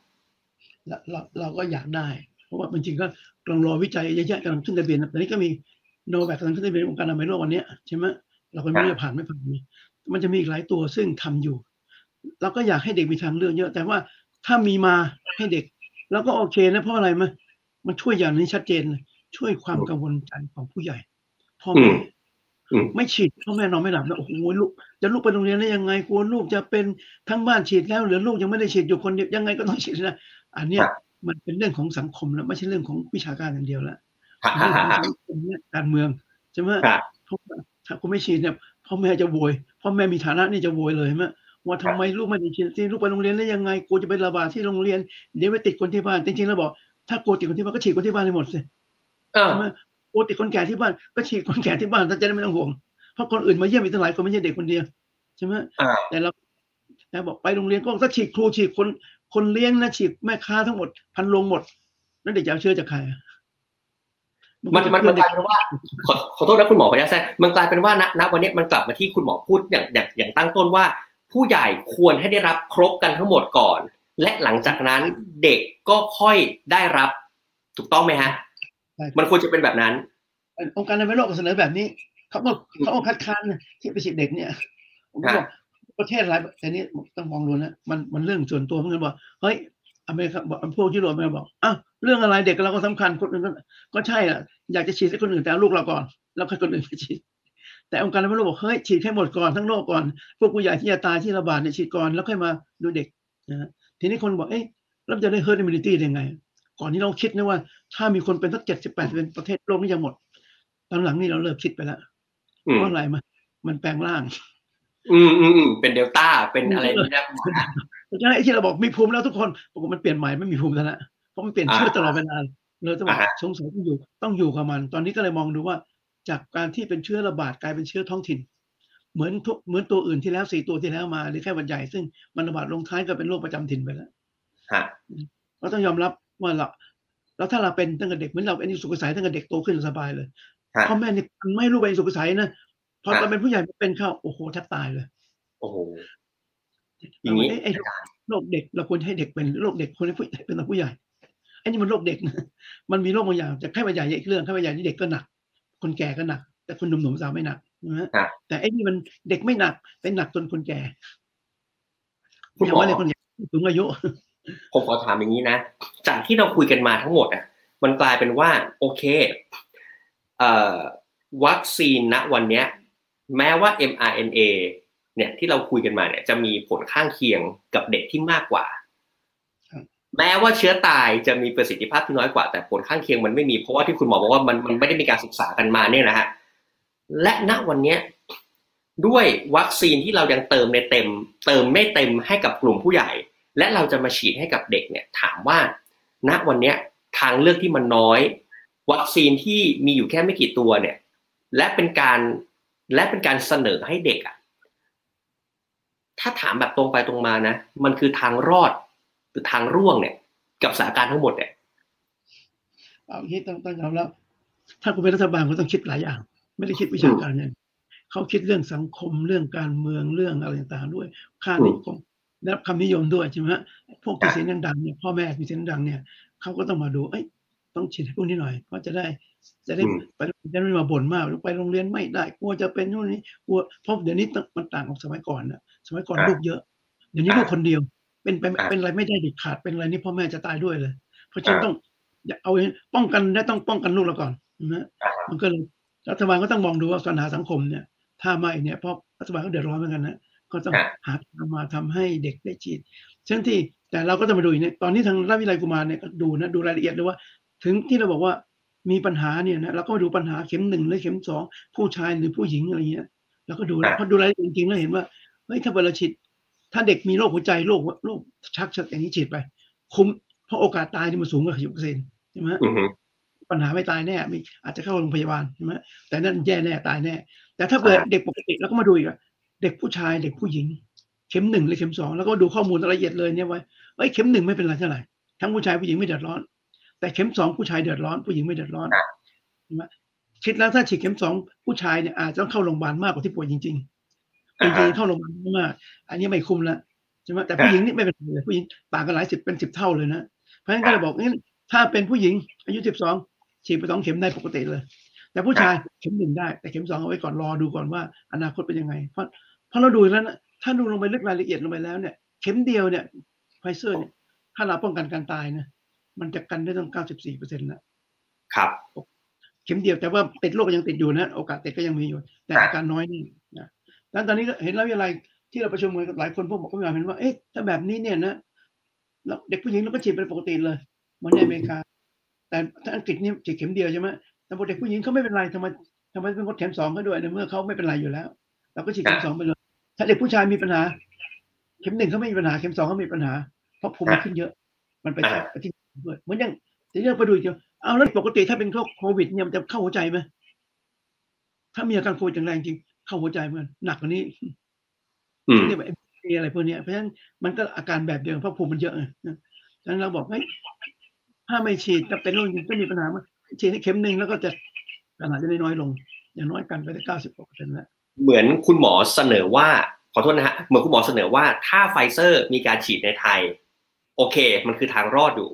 เราเราเราก็อยากได้ เพราะว่าจริงๆก็ กำลังรอวิจัยเยอะแยะกำลังขึ้นทะเบียนตอนนี้ก็ซิโนแวคกำลังขึ้นทะเบียนองค์การอนามัยโลกวันเนี้ยใช่ไหมเราก็ไม่รู้จะผ่านไม่ผ่านนะมันจะมีอีกหลายตัวซึ่งทำอยู่เราก็อยากให้เด็กมีทางเลือกเยอะ แต่ว่าถ้ามีมาให้เด็ก แล้วก็โอเคนะเพราะอะไรมั้ยมันช่วยอย่างนี้ชัดเจนเลยช่วยความกังวลใจของผู้ใหญ่พ่ออืแม่มอืมไม่ฉีดพ่อแม่นอนไม่หลับแล้วโอ้โหลูกจะลูกไปโรงเรียนได้ยังไงกลัวลูกจะเป็นทั้งบ้านฉีดแล้วหรือลูกยังไม่ได้ฉีดอยู่คนเดียวยังไงก็ต้องฉีดนะอันเนี้ยครับ มันเป็นเรื่องของสังคมแล้วไม่ใช่เรื่องของวิชาการอย่างเดียวแล้วฮ่าเรื่ฮ่าองฮ่าของฮ่าสังคมเนี่ยการเมืองใช่ไหมครับเพราะว่าถ้าคุณไม่ฉีดเนี่ยพ่อแม่จะโวยพ่อแม่มีฐานะนี่จะโวยเลยใช่ไหมว่าทำไมลูกไม่ได้ฉีดที่ลูกไปโรงเรียนได้ยังไงกลัวจะไประบาดที่โรงเรียนเดี๋ยวไปติดคนที่บ้านจริงๆแล้วบอกถ้ากลัวติดคนที่บ้านก็ฉีดคนที่บ้านให้หมดสิเออใช่ไหมกลัวติดคนแก่ที่บ้านก็ฉีดคนแก่ที่บ้านท่านจะได้ไม่ต้องห่วงเพราะคนอื่นมาเยี่ยมอีกตั้งหลายคนไม่ใช่เด็กคนเดียวใช่ไหมอ่าแต่เราแต่บอกไปโรงเรียนก็ถ้าฉีดครูฉีดคน คนเลี้ยงนะฉีดแม่ค้าทั้งหมด พันลงหมด แล้วเด็กจะเอาเชื้อจากใครอะมันมันมันกลายเป็นว่าขอขอโทษนะคุณหมอขออนุญาตแทรกมันกลายเป็นว่าณณวันนี้มันกลับมาที่คุณหมอพูดอย่างอย่างอย่างตั้งต้นว่า ผู้ใหญ่ควรให้ได้รับครบกันทั้งหมดก่อน และหลังจากนั้นเด็กก็ค่อยได้รับ ถูกต้องไหมฮะใช่มันควรจะเป็นแบบนั้น องค์การอนามัยโลกก็เสนอแบบนี้เขาบอกเขาเอาคัดค้านนะที่ไปฉีดเด็กเนี่ยผมก็บอก ประเทศอะไรแต่นี้ต้องมองดูนะมันมันเรื่องส่วนตัวเหมือนกันบอกเฮ้ยอเมริกาบอกพวกยุโรปอเมริกาบอกอ้าวเรื่องอะไรเด็กเราก็สำคัญคนอื่นก็ก็ใช่อะอยากจะฉีดให้คนอื่นแต่เอาลูกเราก่อนแล้วค่อยคนอื่นไปฉีดแต่องค์การอนามัยโลกบอกเฮ้ยฉีดให้หมดก่อนทั้งโลกก่อนพวกผู้ใหญ่ที่จะตายที่ระบาดเนี่ยฉีดก่อนแล้วค่อยมาดูเด็กนะฮะทีนี้คนบอกเอ๊ะแล้วจะได้ herd immunity ได้ไง ก่อนที่เราคิดนะว่า ถ้ามีคนเป็นสักเจ็ดสิบแปดเป็นประเทศโลกนี้จะหมดตอนหลังนี่เราเลิกคิดไปแล้วอืมเพราะอะไรมันมันแปลงร่าง อืมอืมอืมเป็นเดลต้าเป็นอะไรนี่นะคุณหมอนะเพราะฉะนั้นไอ้ที่เราบอกมีภูมิแล้วทุกคนปรากฏมันเปลี่ยนใหม่ไม่มีภูมิแล้วนะเพราะมันเปลี่ยนชื่ออ่าตลอดเวลาเลยต้องบอกอ่าฮะสงสัยต้องอยู่ต้องอยู่กับมัน ตอนนี้ก็เลยมองดูว่า จากการที่เป็นเชื้อระบาดกลายเป็นเชื้อท้องถิ่น เหมือนทุกเหมือนตัวอื่นที่แล้วสี่ตัวที่แล้วมาหรือแค่หวัดใหญ่ซึ่งมันระบาดลงท้ายก็เป็นโรคประจำถิ่นไปแล้วฮะก็ต้องยอมรับว่าเราแล้วถ้าเราเป็นตั้งแต่เด็กเหมือนเราเป็นสุขใสตั้งแต่เด็กโตขึ้นสบายเลยฮะพ่อแม่นี่ไม่รู้เป็นสุขใสนะ พอฮะตอนเป็นผู้ใหญ่เป็นเข้าโอ้โหแทบตายเลย โอ้โหอย่างนี้ไอ้ไอ้โรคเด็กเราควรให้เด็กเป็นโรคเด็กควรให้ผู้เป็นแต่ผู้ใหญ่ไอ้นี่มันโรคเด็กนะมันมีโรคบางอย่างแต่ไข้หวัดใหญ่อีกเรื่องไข้หวัดใหญ่นี่เด็กก็หนัก คนแก่ก็หนัก แต่คนหนุ่มๆสาวไม่หนักนะฮะฮะแต่ไอ้นี่มันเด็กไม่หนักเป็นหนักจนคนแก่คุณอย่าหมอว่าเลยคนแก่สูงอายุผมขอถามอย่างนี้นะจากที่เราคุยกันมาทั้งหมดอะ มันกลายเป็นว่า โอเค เอ่อวัคซีนณวันเนี้ย แม้ว่า mRNA เนี่ยที่เราคุยกันมาเนี่ยจะมีผลข้างเคียงกับเด็กที่มากกว่าครับแม้ว่าเชื้อตายจะมีประสิทธิภาพที่น้อยกว่าแต่ผลข้างเคียงมันไม่มีเพราะว่าที่คุณหมอบอกว่ามันมันไม่ได้มีการศึกษากันมาเนี่ยนะฮะและณวันเนี้ยด้วยวัคซีนที่เรายังเติมในเต็ม เติมไม่เต็มให้กับกลุ่มผู้ใหญ่ และเราจะมาฉีดให้กับเด็กเนี่ยถามว่า ณวันเนี้ยทางเลือกที่มันน้อย วัคซีนที่มีอยู่แค่ไม่กี่ตัวเนี่ย และเป็นการ และเป็นการเสนอให้เด็กอะถ้าถามแบบตรงไปตรงมานะ มันคือทางรอดหรือทางร่วงเนี่ย กับสถานการณ์ทั้งหมดเนี่ยเอาอย่างนี้ต้องต้องยอมรับถ้าคุณเป็นรัฐบาลคุณต้องคิดหลายอย่าง ไม่ได้คิดวิชาการเนี่ยเขาคิดเรื่องสังคมเรื่องการเมืองเรื่องอะไรต่างๆด้วย ค่านิยมได้รับคำนิยมด้วยใช่ไหมพวกที่เสียงดังๆเนี่ยพ่อแม่มีเสียงดังเนี่ยเขาก็ต้องมาดูเอ้ยต้องฉีดให้พวกนี้หน่อยก็จะได้ จะได้อืมไปจะไม่มาบ่นมากไปโรงเรียนไม่ได้กลัวจะเป็นนู่นนี่กลัวเพราะเดี๋ยวนี้ต้องมันต่างกับสมัยก่อนนะสมัยก่อนอ่าลูกเยอะ เดี๋ยวนี้ลูกอ่าคนเดียว เป็นเป็นอ่าเป็นอะไรไม่ได้เด็ดขาดเป็นอะไรนี่พ่อแม่จะตายด้วยเลย เพราะฉะนั้นอ่าต้องอย่าเอาป้องกันได้ต้องป้องกันลูกเราก่อนนะอ่ามันก็เลยรัฐบาลก็ต้องมองดูว่าปัญหาสังคมเนี่ย ถ้าไม่เนี่ยเพราะรัฐบาลก็เดือดร้อนเหมือนกันนะก็ต้องอ่าหาทางมาทำให้เด็กได้ฉีดเช่นที่แต่เราก็ต้องมาดูอีกเนี่ยตอนนี้ทางราชวิทยาลัยกุมารเนี่ยก็ดูนะดูรายละเอียดเลยว่า ถึงที่เราบอกว่า มีปัญหาเนี่ยนะเราก็มาดูปัญหาเข็มหนึ่งหรือเข็มสองผู้ชายหรือผู้หญิงอะไรเงี้ยเราก็ดูแล้วอ่าพอดูรายละเอียดจริงๆแล้วเห็นว่าเฮ้ยถ้าเวลาฉีดถ้าเด็กมีโรคหัวใจโรคโรคชักชักอย่างนี้ฉีดไป คุ้มเพราะโอกาสตายนี่มันสูงกว่าสิบเปอร์เซ็นต์ใช่ไหมอือฮึปัญหาไม่ตายแน่มีอาจจะเข้าโรงพยาบาลใช่ไหมแต่นั่นแย่แน่ตายแน่ แต่ถ้าเกิดเด็กปกติแล้วก็มาดูอีกอะเด็กผู้ชายเด็กผู้หญิง เข็มหนึ่งหรือเข็มสองแล้วก็ดูข้อมูลละเอียดเลยเนี่ยไว้เอ้ยเข็มหนึ่งไม่เป็นไรเท่าไหร่ทั้งผู้ชายผู้หญิงไม่เดือดร้อน แต่เข็มสองผู้ชายเดือดร้อน ผู้หญิงไม่เดือดร้อนใช่ไหมคิดแล้วถ้าฉีดเข็มสองผู้ชายเนี่ยอาจจะต้องเข้าโรงพยาบาลมากกว่าที่ป่วยจริงๆจริงๆเข้าโรงพยาบาลมากอันนี้ไม่คุ้มละใช่ไหมแต่ผู้หญิงนี่ไม่เป็นไรเลยผู้หญิงต่างกันหลายสิบเป็นสิบเท่าเลยนะเพราะฉะนั้นก็เลยบอกงั้นถ้าเป็นผู้หญิง อายุสิบสองฉีดไปสองเข็มได้ปกติเลย แต่ผู้ชายเข็มหนึ่งได้ แต่เข็มสองเอาไว้ก่อนรอดูก่อนว่า อนาคตเป็นยังไง เพราะเพราะเราดูแล้วนะถ้าดูลงไปลึกรายละเอียดลงไปแล้วเนี่ย เข็มเดียวเนี่ยไฟเซอร์เนี่ยถ้าเราป้องกันการตายนะ มันจะกันได้ตั้งเก้าสิบสี่เปอร์เซ็นต์ละครับ เข็มเดียวแต่ว่าติดโรคยังติดอยู่นะ โอกาสติดก็ยังมีอยู่ แต่อาการน้อยนี่นะแล้วตอนนี้ก็เห็นแล้วอะไรที่เราประชุมกันกับหลายคนพวกบอกก็มีความเห็นว่า เอ๊ะถ้าแบบนี้เนี่ยนะแล้วเด็กผู้หญิงเราก็ฉีดเป็นปกติเลยเหมือนในอเมริกา แต่ถ้าอังกฤษนี่ฉีดเข็มเดียวใช่ไหมแต่พอเด็กผู้หญิงเขาไม่เป็นไรทำไมทำไมเป็นงดเข็มสองเขาด้วยในเมื่อเขาไม่เป็นไรอยู่แล้วเราก็ฉีดเข็มสองไปเลย ถ้าเด็กผู้ชายมีปัญหา เข็มหนึ่งเขาไม่มีปัญหาเข็มสองเขามีปัญหา เพราะภูมิมันขึ้นเยอะ มันไปอ่าไปที่ ด้วยเหมือนอย่างทีนี้เราไปดูอีกเดียวเอาแล้วปกติถ้าเป็นโควิดเนี่ยมันจะเข้าหัวใจไหมถ้ามีอาการโควิดอย่างแรงจริง เข้าหัวใจเหมือนกันหนักกว่านี้อืมเรียกว่า MPA อะไรพวกเนี้ยเพราะฉะนั้นมันก็อาการแบบเดียวเพราะภูมิมันเยอะไงนะฉะนั้นเราบอกเฮ้ยถ้าไม่ฉีดจะเป็นโรคจริงก็มีปัญหามาฉีดให้เข็มหนึ่งแล้วก็จะปัญหาจะได้น้อยลง อย่างน้อยกันไปได้เก้าสิบกว่าเปอร์เซ็นต์แล้วเหมือนคุณหมอเสนอว่าขอโทษนะฮะเหมือนคุณหมอเสนอว่าถ้าไฟเซอร์มีการฉีดในไทย โอเค มันคือทางรอดอยู่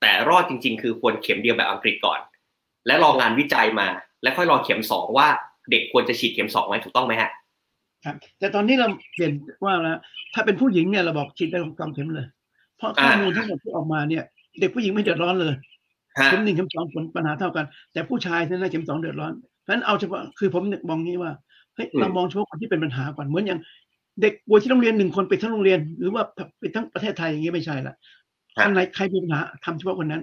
แต่รอดจริง ๆ คือควรเข็มเดียวแบบอังกฤษก่อน และรองานวิจัยมา แล้วค่อยรอเข็มสองว่าเด็กควรจะฉีดเข็มสองไหมถูกต้องไหมฮะครับ แต่ตอนนี้เราเปลี่ยนว่าแล้วถ้าเป็นผู้หญิงเนี่ยเราบอกฉีดได้สองเข็มเลย เพราะข้อมูลทั้งหมดที่ออกมาเนี่ย เด็กผู้หญิงไม่เดือดร้อนเลยฮะเข็มหนึ่งเข็มสองผลปัญหาเท่ากัน แต่ผู้ชายเนี่ยนะเข็มสองเดือดร้อนเพราะฉะนั้นเอาเฉพาะคือผมมองงี้ว่าเฮ้ยอืมเรามองเฉพาะคนที่เป็นปัญหาก่อนเหมือนอย่างเด็กป่วยที่โรงเรียนหนึ่งคนปิดทั้งโรงเรียน หรือว่าปิดทั้งประเทศไทยอย่างนี้ไม่ใช่ละ คนไหนใครมีปัญหาทำเฉพาะคนนั้น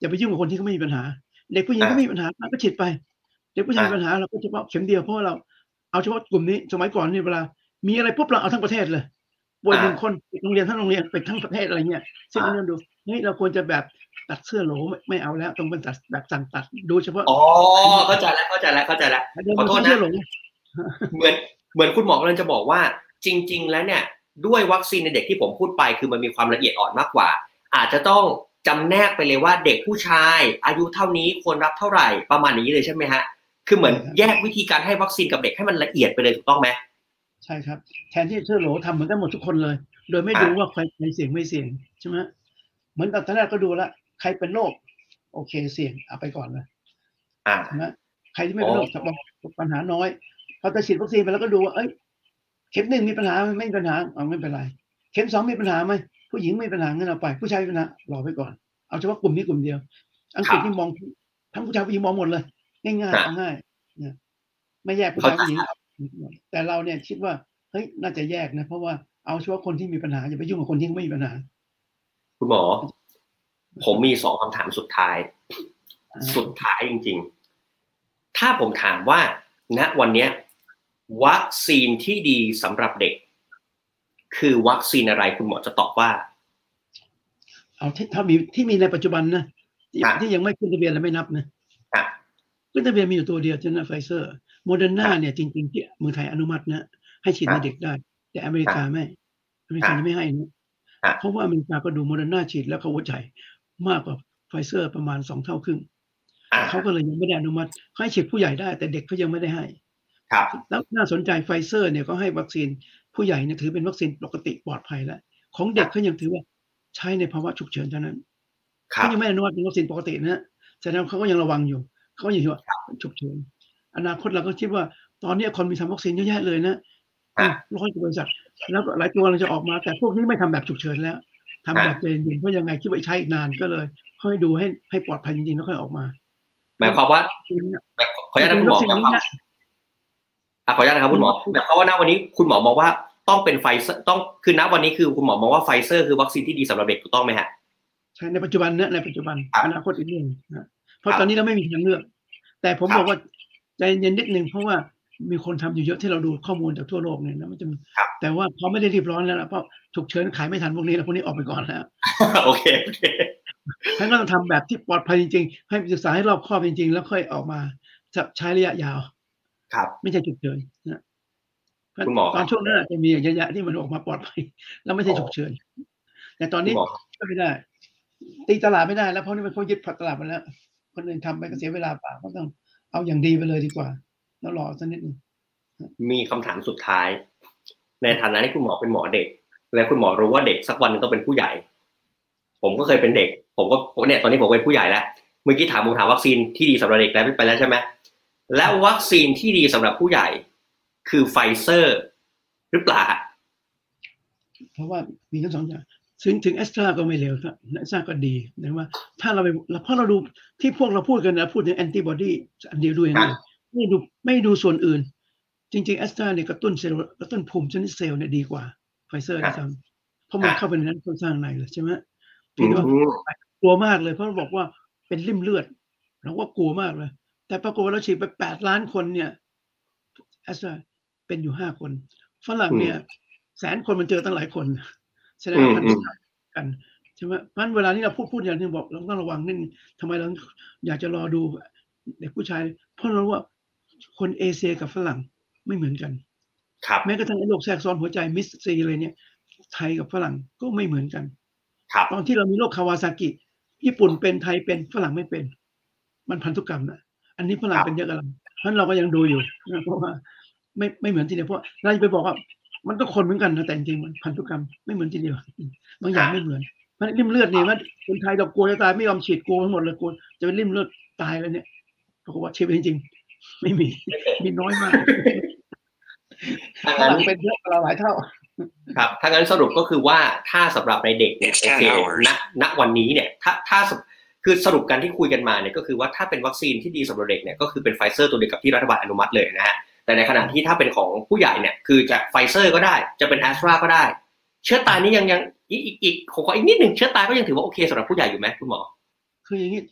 อย่าไปยุ่งกับคนที่เขาไม่มีปัญหา เด็กผู้หญิงก็ไม่มีปัญหาก็ฉีดไป เด็กผู้ชายมีปัญหาเราก็เฉพาะเข็มเดียวเพราะว่าเราเอาเฉพาะกลุ่มนี้สมัยก่อนเนี่ยเวลา มีอะไรปุ๊บเราเอาทั้งประเทศเลยป่วยหนึ่งคนปิดโรงเรียนทั้งโรงเรียนปิดทั้งประเทศอะไรเงี้ยซึ่งอันนี้ดูเฮ้ยเราควรจะแบบตัดเสื้อโหลไม่ไม่เอาแล้วต้องเป็นตัดแบบสั่งตัดดูเฉพาะอ๋อเข้าใจแล้วเข้าใจแล้วเข้าใจแล้วเดินขอโทษนะเสื้อโหลเหมือนเหมือนคุณหมอกำลังจะบอกว่าจริง ๆ แล้วเนี่ยด้วยวัคซีนในเด็กที่ผมพูดไปคือมันมีความละเอียดอ่อนมากกว่า อาจจะต้องจำแนกไปเลยว่าเด็กผู้ชาย อายุเท่านี้ควรรับเท่าไหร่ประมาณนี้เลยใช่ไหมฮะ คือเหมือนแยกวิธีการให้วัคซีนกับเด็กให้มันละเอียดไปเลยถูกต้องไหมใช่ครับ แทนที่เชื่อโหลทำเหมือนกันหมดทุกคนเลย โดยไม่ดูว่าใครใครเสี่ยงไม่เสี่ยงใช่ไหมเหมือนกับตอนแรกก็ดูแล้วใครเป็นโรคโอเคเสี่ยงเอาไปก่อนเลยอ่าใช่ไหมใครที่ไม่เป็นโรคปัญหาน้อยพอจะฉีดวัคซีนไปแล้วก็ดูว่าเอ้ยเข็มหนึ่งมีปัญหาไหมไม่มีปัญหาเอาไม่เป็นไร เข็มสองมีปัญหาไหม ผู้หญิงไม่มีปัญหางั้นเอาไป ผู้ชายมีปัญหารอไปก่อน เอาเฉพาะกลุ่มนี้กลุ่มเดียว อังกฤษนี่มองทั้งผู้ชายผู้หญิงมองหมดเลย ง่ายๆเอาง่ายเนี่ยไม่แยกผู้ชายผู้หญิงแต่เราเนี่ยคิดว่าเฮ้ยน่าจะแยกนะเพราะว่าเอาเฉพาะคนที่มีปัญหาอย่าไปยุ่งกับคนที่ไม่มีปัญหา คุณหมอ ผมมีสองคำถามสุดท้าย สุดท้ายจริง ๆ ถ้าผมถามว่าณวันเนี้ยวัคซีนที่ดีสำหรับเด็ก คือวัคซีนอะไรคุณหมอจะตอบว่า เอาที่ถ้ามีที่มีในปัจจุบันนะที่ครับที่ยังไม่ขึ้นทะเบียนแล้วไม่นับนะครับขึ้นทะเบียนมีอยู่ตัวเดียวใช่ไหมไฟเซอร์โมเดอร์นาเนี่ยจริงๆที่เมืองไทยอนุมัตินะ ให้ฉีดครัในเด็กได้ แต่อเมริกาไม่อเมริกาครับยังไม่ให้นะครับเพราะว่าอเมริกาก็ดูโมเดอร์นาฉีดแล้วเขาหัวใจมากกว่าไฟเซอร์ประมาณสองเท่าครึ่งอ่าเขาก็เลยยังไม่ได้อนุมัติเขาให้ฉีดผู้ใหญ่ได้ แต่เด็กเขายังไม่ได้ให้ครับแล้วน่าสนใจไฟเซอร์เนี่ยก็ให้วัคซีน ผู้ใหญ่เนี่ยถือเป็นวัคซีนปกติปลอดภัยแล้ว ของเด็กเขายังถือว่าใช้ในภาวะฉุกเฉินเท่านั้นครับเขายังไม่อนุมัติเป็นวัคซีนปกตินะแสดงว่าเขาก็ยังระวังอยู่ เขายังคิดว่าฉุกเฉินอนาคตเราก็คิดว่าตอนนี้คนมีทำวัคซีนเยอะแยะเลยนะร้อยกว่าบริษัทแล้วก็หลายตัวเราจะออกมา แต่พวกนี้ไม่ทำแบบฉุกเฉินแล้วทำแบบเย็นๆเพราะยังไงคิดว่าใช้อีกนานก็เลยค่อยดูให้ให้ปลอดภัยจริงๆแล้วค่อยออกมาหมายความว่าแบบขออนุญาตนะคุณหมอวัคซีนแบบนี้ความนะ อะขออนุญาตนะครับคุณหมอหมายความว่าณวันนี้คุณหมอมองว่าต้องเป็นไฟเซอร์ต้องคือณวันนี้คือคุณหมอมองว่าไฟเซอร์คือวัคซีนที่ดีสำหรับเด็กถูกต้องไหมฮะใช่ในปัจจุบันนะในปัจจุบันครับอนาคตอีกเรื่องนะเพราะครับตอนนี้เราไม่มีทางเลือก แต่ผมครับบอกว่าใจเย็นนิดนึงเพราะว่ามีคนทำอยู่เยอะที่เราดูข้อมูลจากทั่วโลกเนี่ยนะมันจะมีครับแต่ว่าเขาไม่ได้รีบร้อนแล้วนะเพราะฉุกเฉินขายไม่ทันพวกนี้แล้วพวกนี้ออกไปก่อนแล้วโอเคโอเคท่านก็ต้องทำแบบที่ปลอดภัยจริงๆ ให้ศึกษาให้รอบคอบจริง ๆ แล้วค่อยออกมาจะใช้ระยะยาว ครับ ไม่ใช่ฉุกเฉินนะคุณหมอครับตอนช่วงนั้นอาจจะมีอย่างเยอะๆที่มันออกมาปลอดภัยแล้วไม่ใช่อ๋อฉุกเฉินแต่ตอนคุนี้ณหมอก็ไม่ได้ ตีตลาดไม่ได้แล้วเพราะนี่มันเขายึดตลาดไปแล้ว คนอื่นทำไปก็เสียเวลาเปล่าก็ต้องเอาอย่างดีไปเลยดีกว่า แล้วรอสักนิดนึงมีคำถามสุดท้าย ในฐานะที่คุณหมอเป็นหมอเด็ก และคุณหมอรู้ว่าเด็กสักวันหนึงต้องเป็นผู้ใหญ่ ผมก็เคยเป็นเด็ก ผมก็ผมเนี่ยตอนนี้ผมเป็นผู้ใหญ่แล้วเมื่อกี้ถามผมถามวัคซีนที่ดีสำหรับเด็กแล้วไปแล้วใช่ไหม และวัคซีนที่ดีสำหรับผู้ใหญ่คือไฟเซอร์ หรือเปล่าฮะเพราะว่ามีทั้งสองอย่างถึงถึงแอสตราก็ไม่เลวครับแอสตราก็ดีแต่ว่า ถ้าเราไปเพราะเราดูที่พวกเราพูดกันนะพูดถึงแอนติบอดีอันเดียวด้วยนะไม่ดูไม่ดูส่วนอื่น จริงๆแอสตราเนี่ยกระตุ้นเซลล์กระตุ้นภูมิชนิดเซลล์เนี่ยดีกว่าไฟเซอร์นะครับเพราะมันเข้าไปในนั้นโครงสร้างในเลยใช่ไหมเพียงแต่ว่าอืมกลัวมากเลยเพราะเราบอกว่าเป็นลิ่มเลือดเราก็กลัวมากเลย แต่ปรากฏว่าเราฉีดไปแปดล้านคนเนี่ยแอสตราเป็นอยู่ห้าคนฝรั่งเนี่ย แสนคนมันเจอตั้งหลายคนแสดงว่ามันอืมกันใช่ไหมเพราะฉะนั้นเวลานี้เราพูดพูดอย่างที่บอกเราต้องระวังนิดนึงทำไมเราอยากจะรอดูเด็กผู้ชาย เพราะเรารู้ว่าคนเอเชียกับฝรั่งไม่เหมือนกันครับแม้กระทั่งไอ้โรคแทรกซ้อนหัวใจ MIS-C อะไรเนี่ย ไทยกับฝรั่งก็ไม่เหมือนกันครับตอนที่เรามีโรคคาวาซากิ ญี่ปุ่นเป็นไทยเป็นฝรั่งไม่เป็น มันพันธุกรรมนะ อันนี้ฝรั่งเป็นเยอะกันแล้วเพราะฉะนั้นเราก็ยังดูอยู่นะเพราะว่าไม่ไม่เหมือนทีเดียวเพราะเราจะไปบอกว่ามันก็คนเหมือนกันนะแต่จริงๆมันพันธุกรรมไม่เหมือนทีเดียวบางอย่างไม่เหมือนเพราะฉะนั้นริ่มเลือดเนี่ยว่าคนไทยเรากลัวจะตายไม่ยอมฉีดกลัวทั้งหมดเลยกลัวจะเป็นริ่มเลือดตายแล้วเนี่ยปรากฏว่าฉีดไปจริงๆไม่มีมีน้อยมากถ้าฝงั้นรั่งเป็นเยอะกว่าเราหลายเท่าครับถ้างั้นสรุปก็คือว่าถ้าสำหรับในเด็กเนี่ย It's โอเค10 hours ณณวันนี้เนี่ย ถ้าถ้าส คือสรุปกันที่คุยกันมาเนี่ยก็คือว่าถ้าเป็นวัคซีนที่ดีสำหรับเด็กเนี่ยก็คือเป็นไฟเซอร์ตัวเดียวกับที่รัฐบาลอนุมัติเลยนะฮะแต่ในขณะที่ถ้าเป็นของผู้ใหญ่เนี่ยคือจะไฟเซอร์ก็ได้จะเป็นแอสตราก็ได้ เชื้อตายนี่ยังยังอีกอีกอีกขอขออีกนิดหนึ่งเชื้อตายก็ยังถือว่าโอเคสำหรับผู้ใหญ่อยู่ไหมคุณหมอคืออย่างนี้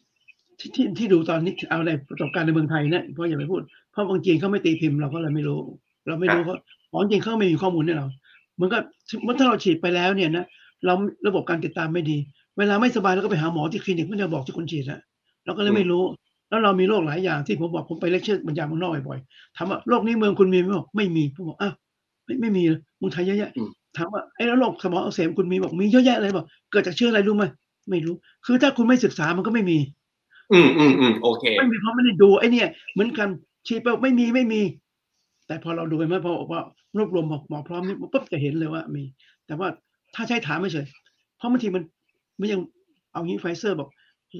ที่ที่ที่ดูตอนนี้เอาในประสบการณ์ในเมืองไทยนะเพราะอย่าไปพูดเพราะทางจีนเขาไม่ตีพิมพ์เราก็เลยไม่รู้ เราไม่รู้เขาของจริงเขาไม่มีข้อมูลให้เราเหมือนกับเมื่อถ้าเราฉีดไปแล้วเนี่ยนะเราระบบการติดตามไม่ดี เวลาไม่สบายเราก็ไปหาหมอที่คลินิกไม่ได้บอกที่คนฉีดอะเราก็เลยไม่รู้ แล้วเรามีโรคหลายอย่างที่ผมบอกผมไปเลคเชอร์บรรยายเมืองนอกบ่อยๆถามว่าโรคนี้เมืองคุณมีไหมบอกไม่มีผมบอกอ้าวไม่ไม่มีเมืองไทยเยอะแยะอืมถามว่าไอ้แล้วโรคสมองอักเสบคุณมีบอกมีเยอะแยะเลยบอกเกิดจากเชื้ออะไรรู้ไหมไม่รู้ คือถ้าคุณไม่ศึกษามันก็ไม่มี อืมอืมอืมโอเคไม่มีเพราะไม่ได้ดูไอ้เนี่ยเหมือนกันฉีดไปไม่มีไม่มี แต่พอเราดูไปเมื่อพอว่ารวบรวมหมอหมอพร้อมนี่ปุ๊บจะเห็นเลยว่ามี แต่ว่าถ้าใช้ถามไม่เฉยเพราะบางทีมัน ไม่ยังเอางี้ไฟเซอร์บอก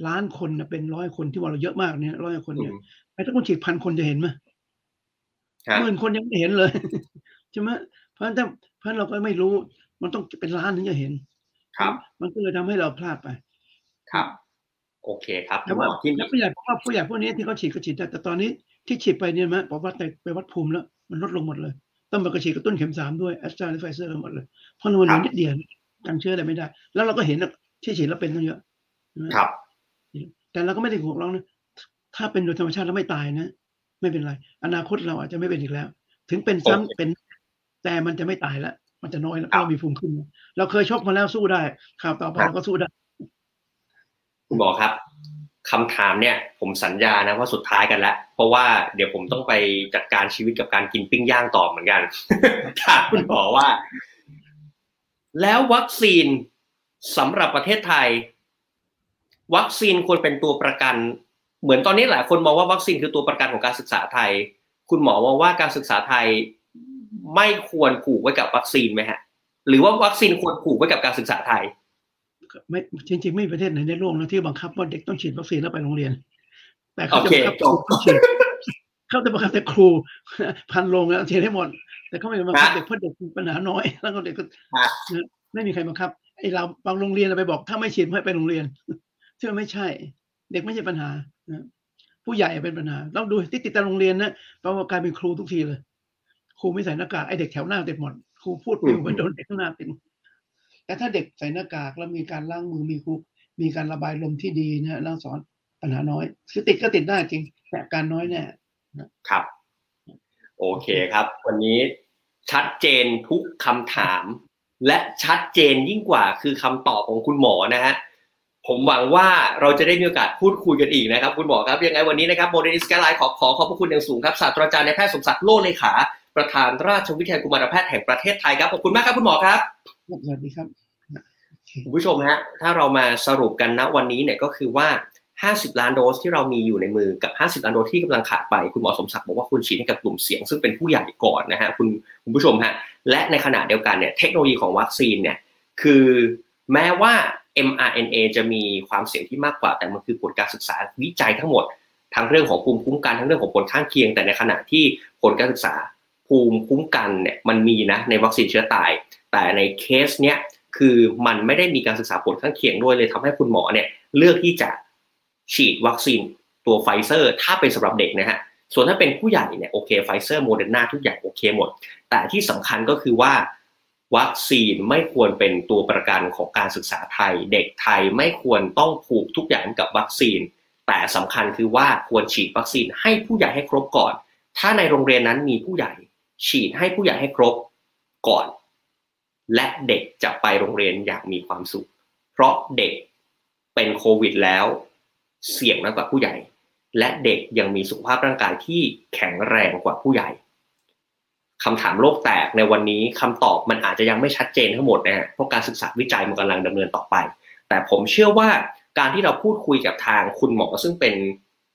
ล้านคนนะเป็นร้อยคนที่ว่าเราเยอะมากเนี่ยร้อยคนเนี่ยไอ้ถ้าคุณฉีดพันคนจะเห็นไหมฮะหมื่นคนยังไม่เห็นเลยใช่ไหมเพราะฉะนั้นถ้าเพราะฉะนั้นเราก็ไม่รู้ มันต้องเป็นล้านถึงจะเห็น ครับ มันก็เลยทำให้เราพลาดไป ครับ โอเคครับแต่คุณหว่ามอที่แล้วผู้ใหญ่เพราะว่าผู้ใหญ่พวกนี้ที่เขาฉีดก็ฉีดได้แต่ตอนนี้ที่ฉีดไปเนี่ยนะบอกว่าแต่ไปวัดภูมิแล้ว มันลดลงหมดเลย ต้องมากระฉีดกระตุ้นเข็มสามด้วยแอสตราและไฟเซอร์หมดเลยเพราะมันเหลือนิดเดียวยังเชื้ออะไรไม่ได้ แล้วเราก็เห็น ที่ฉีดแล้วเป็นตั้งเยอะใช่ไหมครับ แต่เราก็ไม่ได้ห่วงร้องนะถ้าเป็นโดยธรรมชาติแล้วไม่ตายนะไม่เป็นไร อนาคตเราอาจจะไม่เป็นอีกแล้ว ถึงเป็นซ้ำโอเคเป็น แต่มันจะไม่ตายแล้วมันจะน้อยแล้วครับเรามีภูมิขึ้น เราเคยชกมาแล้วสู้ได้ข่าวต่อไปครับเราก็สู้ได้ คุณหมอครับคำถามเนี่ย ผมสัญญานะว่าสุดท้ายกันแล้วเพราะว่าเดี๋ยวผมต้องไปจัดการชีวิตกับการกินปิ้งย่างต่อเหมือนกันถามคุณหมอว่า แล้ววัคซีน สำหรับประเทศไทย วัคซีนควรเป็นตัวประกัน เหมือนตอนนี้หลายคนมองว่าวัคซีนคือตัวประกันของการศึกษาไทย คุณหมอมองว่าการศึกษาไทยไม่ควรผูกไว้กับวัคซีนไหมฮะ หรือว่าวัคซีนควรผูกไว้กับการศึกษาไทยไม่จริง ๆ ไม่มีประเทศไหนในโลกนะที่บังคับว่าเด็กต้องฉีดวัคซีนแล้วไปโรงเรียน แต่เขาจะโอเคบังคับจบครูต้องฉีดเขาจะบังคับแต่ครูพันโรงแล้วฉีดให้หมด แต่เขาไม่ได้บังคับเด็กเพราะเด็กมีปัญหาน้อย แล้วก็เด็กก็ฮะไม่มีใครบังคับ ไอ้เราบางโรงเรียนเราไปบอก ถ้าไม่ฉีดไม่ไปโรงเรียนซึ่งไม่ใช่ เด็กไม่ใช่ปัญหานะผู้ใหญ่เป็นปัญหาต้องดูที่ติดตามโรงเรียนนะเพราะว่ากายเป็นครูทุกทีเลย ครูไม่ใส่หน้ากากไอ้เด็กแถวหน้าติดหมดครูพูดปิวไปโดนเด็กข้างหน้าติดแต่ถ้าเด็กใส่หน้ากากแล้วมีการล้างมือมีครูมีการระบายลมที่ดีนะแล้วสอนปัญหาน้อยคือติดก็ติดได้จริง แต่การน้อยแน่ครับ โอเคครับ วันนี้ชัดเจนทุกคำถาม และชัดเจนยิ่งกว่าคือคำตอบของคุณหมอนะฮะผมหวังว่าเราจะได้มีโอกาสพูดคุยกันอีกนะครับ คุณหมอครับยังไงวันนี้นะครับโมเดลิสกไลน์ขอขอขอบพระคุณอย่างสูงครับศาสตราจารย์นายแพทย์สมศักดิ์โล่ห์เลขา ประธานราชวิทยาลัยกุมารแพทย์แห่งประเทศไทยครับขอบคุณมากครับคุณหมอครับสวัสดีครับคุณผู้ชมฮะถ้าเรามาสรุปกันนะวันนี้เนี่ยก็คือว่า 50 ล้านโดสที่เรามีอยู่ในมือกับ 50 ล้านโดสที่กำลังขาดไป คุณหมอสมศักดิ์บอกว่าคุณฉีดให้กับกลุ่มเสี่ยง ซึ่งเป็นผู้ใหญ่ก่อนนะฮะคุณคุณผู้ชมฮะและในขณะเดียวกันเนี่ยเทคโนโลยีของวัคซีนเนี่ยคือแม้ว่า mRNA จะมีความเสี่ยงที่มากกว่า แต่มันคือผลการศึกษาวิจัยทั้งหมดทั้งเรื่องของภูมิคุ้มกันทั้งเรื่องของผลข้างเคียง แต่ในขณะที่ผลการศึกษาภูมิคุ้มกันเนี่ยมันมีนะในวัคซีนเชื้อตาย แต่ในเคสเนี้ยคือมันไม่ได้มีการศึกษาผลข้างเคียงด้วยเลยทำให้คุณหมอเนี่ยเลือกที่จะ ฉีดวัคซีนตัวไฟเซอร์ ถ้าเป็นสำหรับเด็กนะฮะส่วนถ้าเป็นผู้ใหญ่เนี่ยโอเคไฟเซอร์โมเดอร์นาทุกอย่างโอเคหมด แต่ที่สำคัญก็คือว่าวัคซีนไม่ควรเป็นตัวประกันของการศึกษาไทย เด็กไทยไม่ควรต้องผูกทุกอย่างกับวัคซีน แต่สำคัญคือว่าควรฉีดวัคซีนให้ผู้ใหญ่ให้ครบก่อน ถ้าในโรงเรียนนั้นมีผู้ใหญ่ ฉีดให้ผู้ใหญ่ให้ครบก่อน และเด็กจะไปโรงเรียนอย่างมีความสุข เพราะเด็กเป็นโควิดแล้ว เสี่ยงมากกว่าผู้ใหญ่ และเด็กยังมีสุขภาพร่างกายที่แข็งแรงกว่าผู้ใหญ่คำถามโลกแตกในวันนี้คำตอบมันอาจจะยังไม่ชัดเจนทั้งหมดนะฮะเพราะการศึกษาวิจัยมันกำลังดำเนินต่อไป แต่ผมเชื่อว่าการที่เราพูดคุยกับทางคุณหมอซึ่งเป็น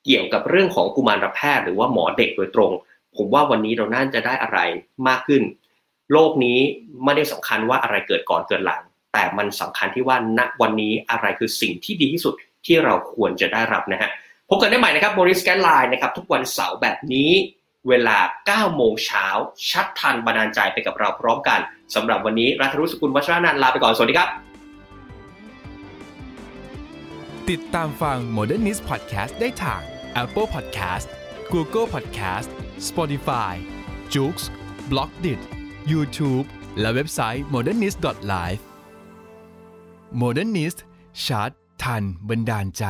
เกี่ยวกับเรื่องของกุมารแพทย์หรือว่าหมอเด็กโดยตรง ผมว่าวันนี้เราน่าจะได้อะไรมากขึ้น โลกนี้ไม่ได้สำคัญว่าอะไรเกิดก่อนเกิดหลัง แต่มันสำคัญที่ว่าณวันนี้อะไรคือสิ่งที่ดีที่สุด ที่เราควรจะได้รับนะฮะพบกันได้ใหม่นะครับบริสแกนไลน์นะครับทุกวันเสาร์แบบนี้เวลา 9 โมงเช้า ชัดทันบันดาลใจไปกับเราพร้อมกันสำหรับวันนี้รัฐรุสกุลวัชรนันท์ลาไปก่อน สวัสดีครับ ติดตามฟัง Modernist Podcast ได้ทาง Apple Podcast Google Podcast Spotify j o o x b l o g d i t YouTube และเว็บไซต์ modernist.live Modernist ชัด ทันบันดาลใจ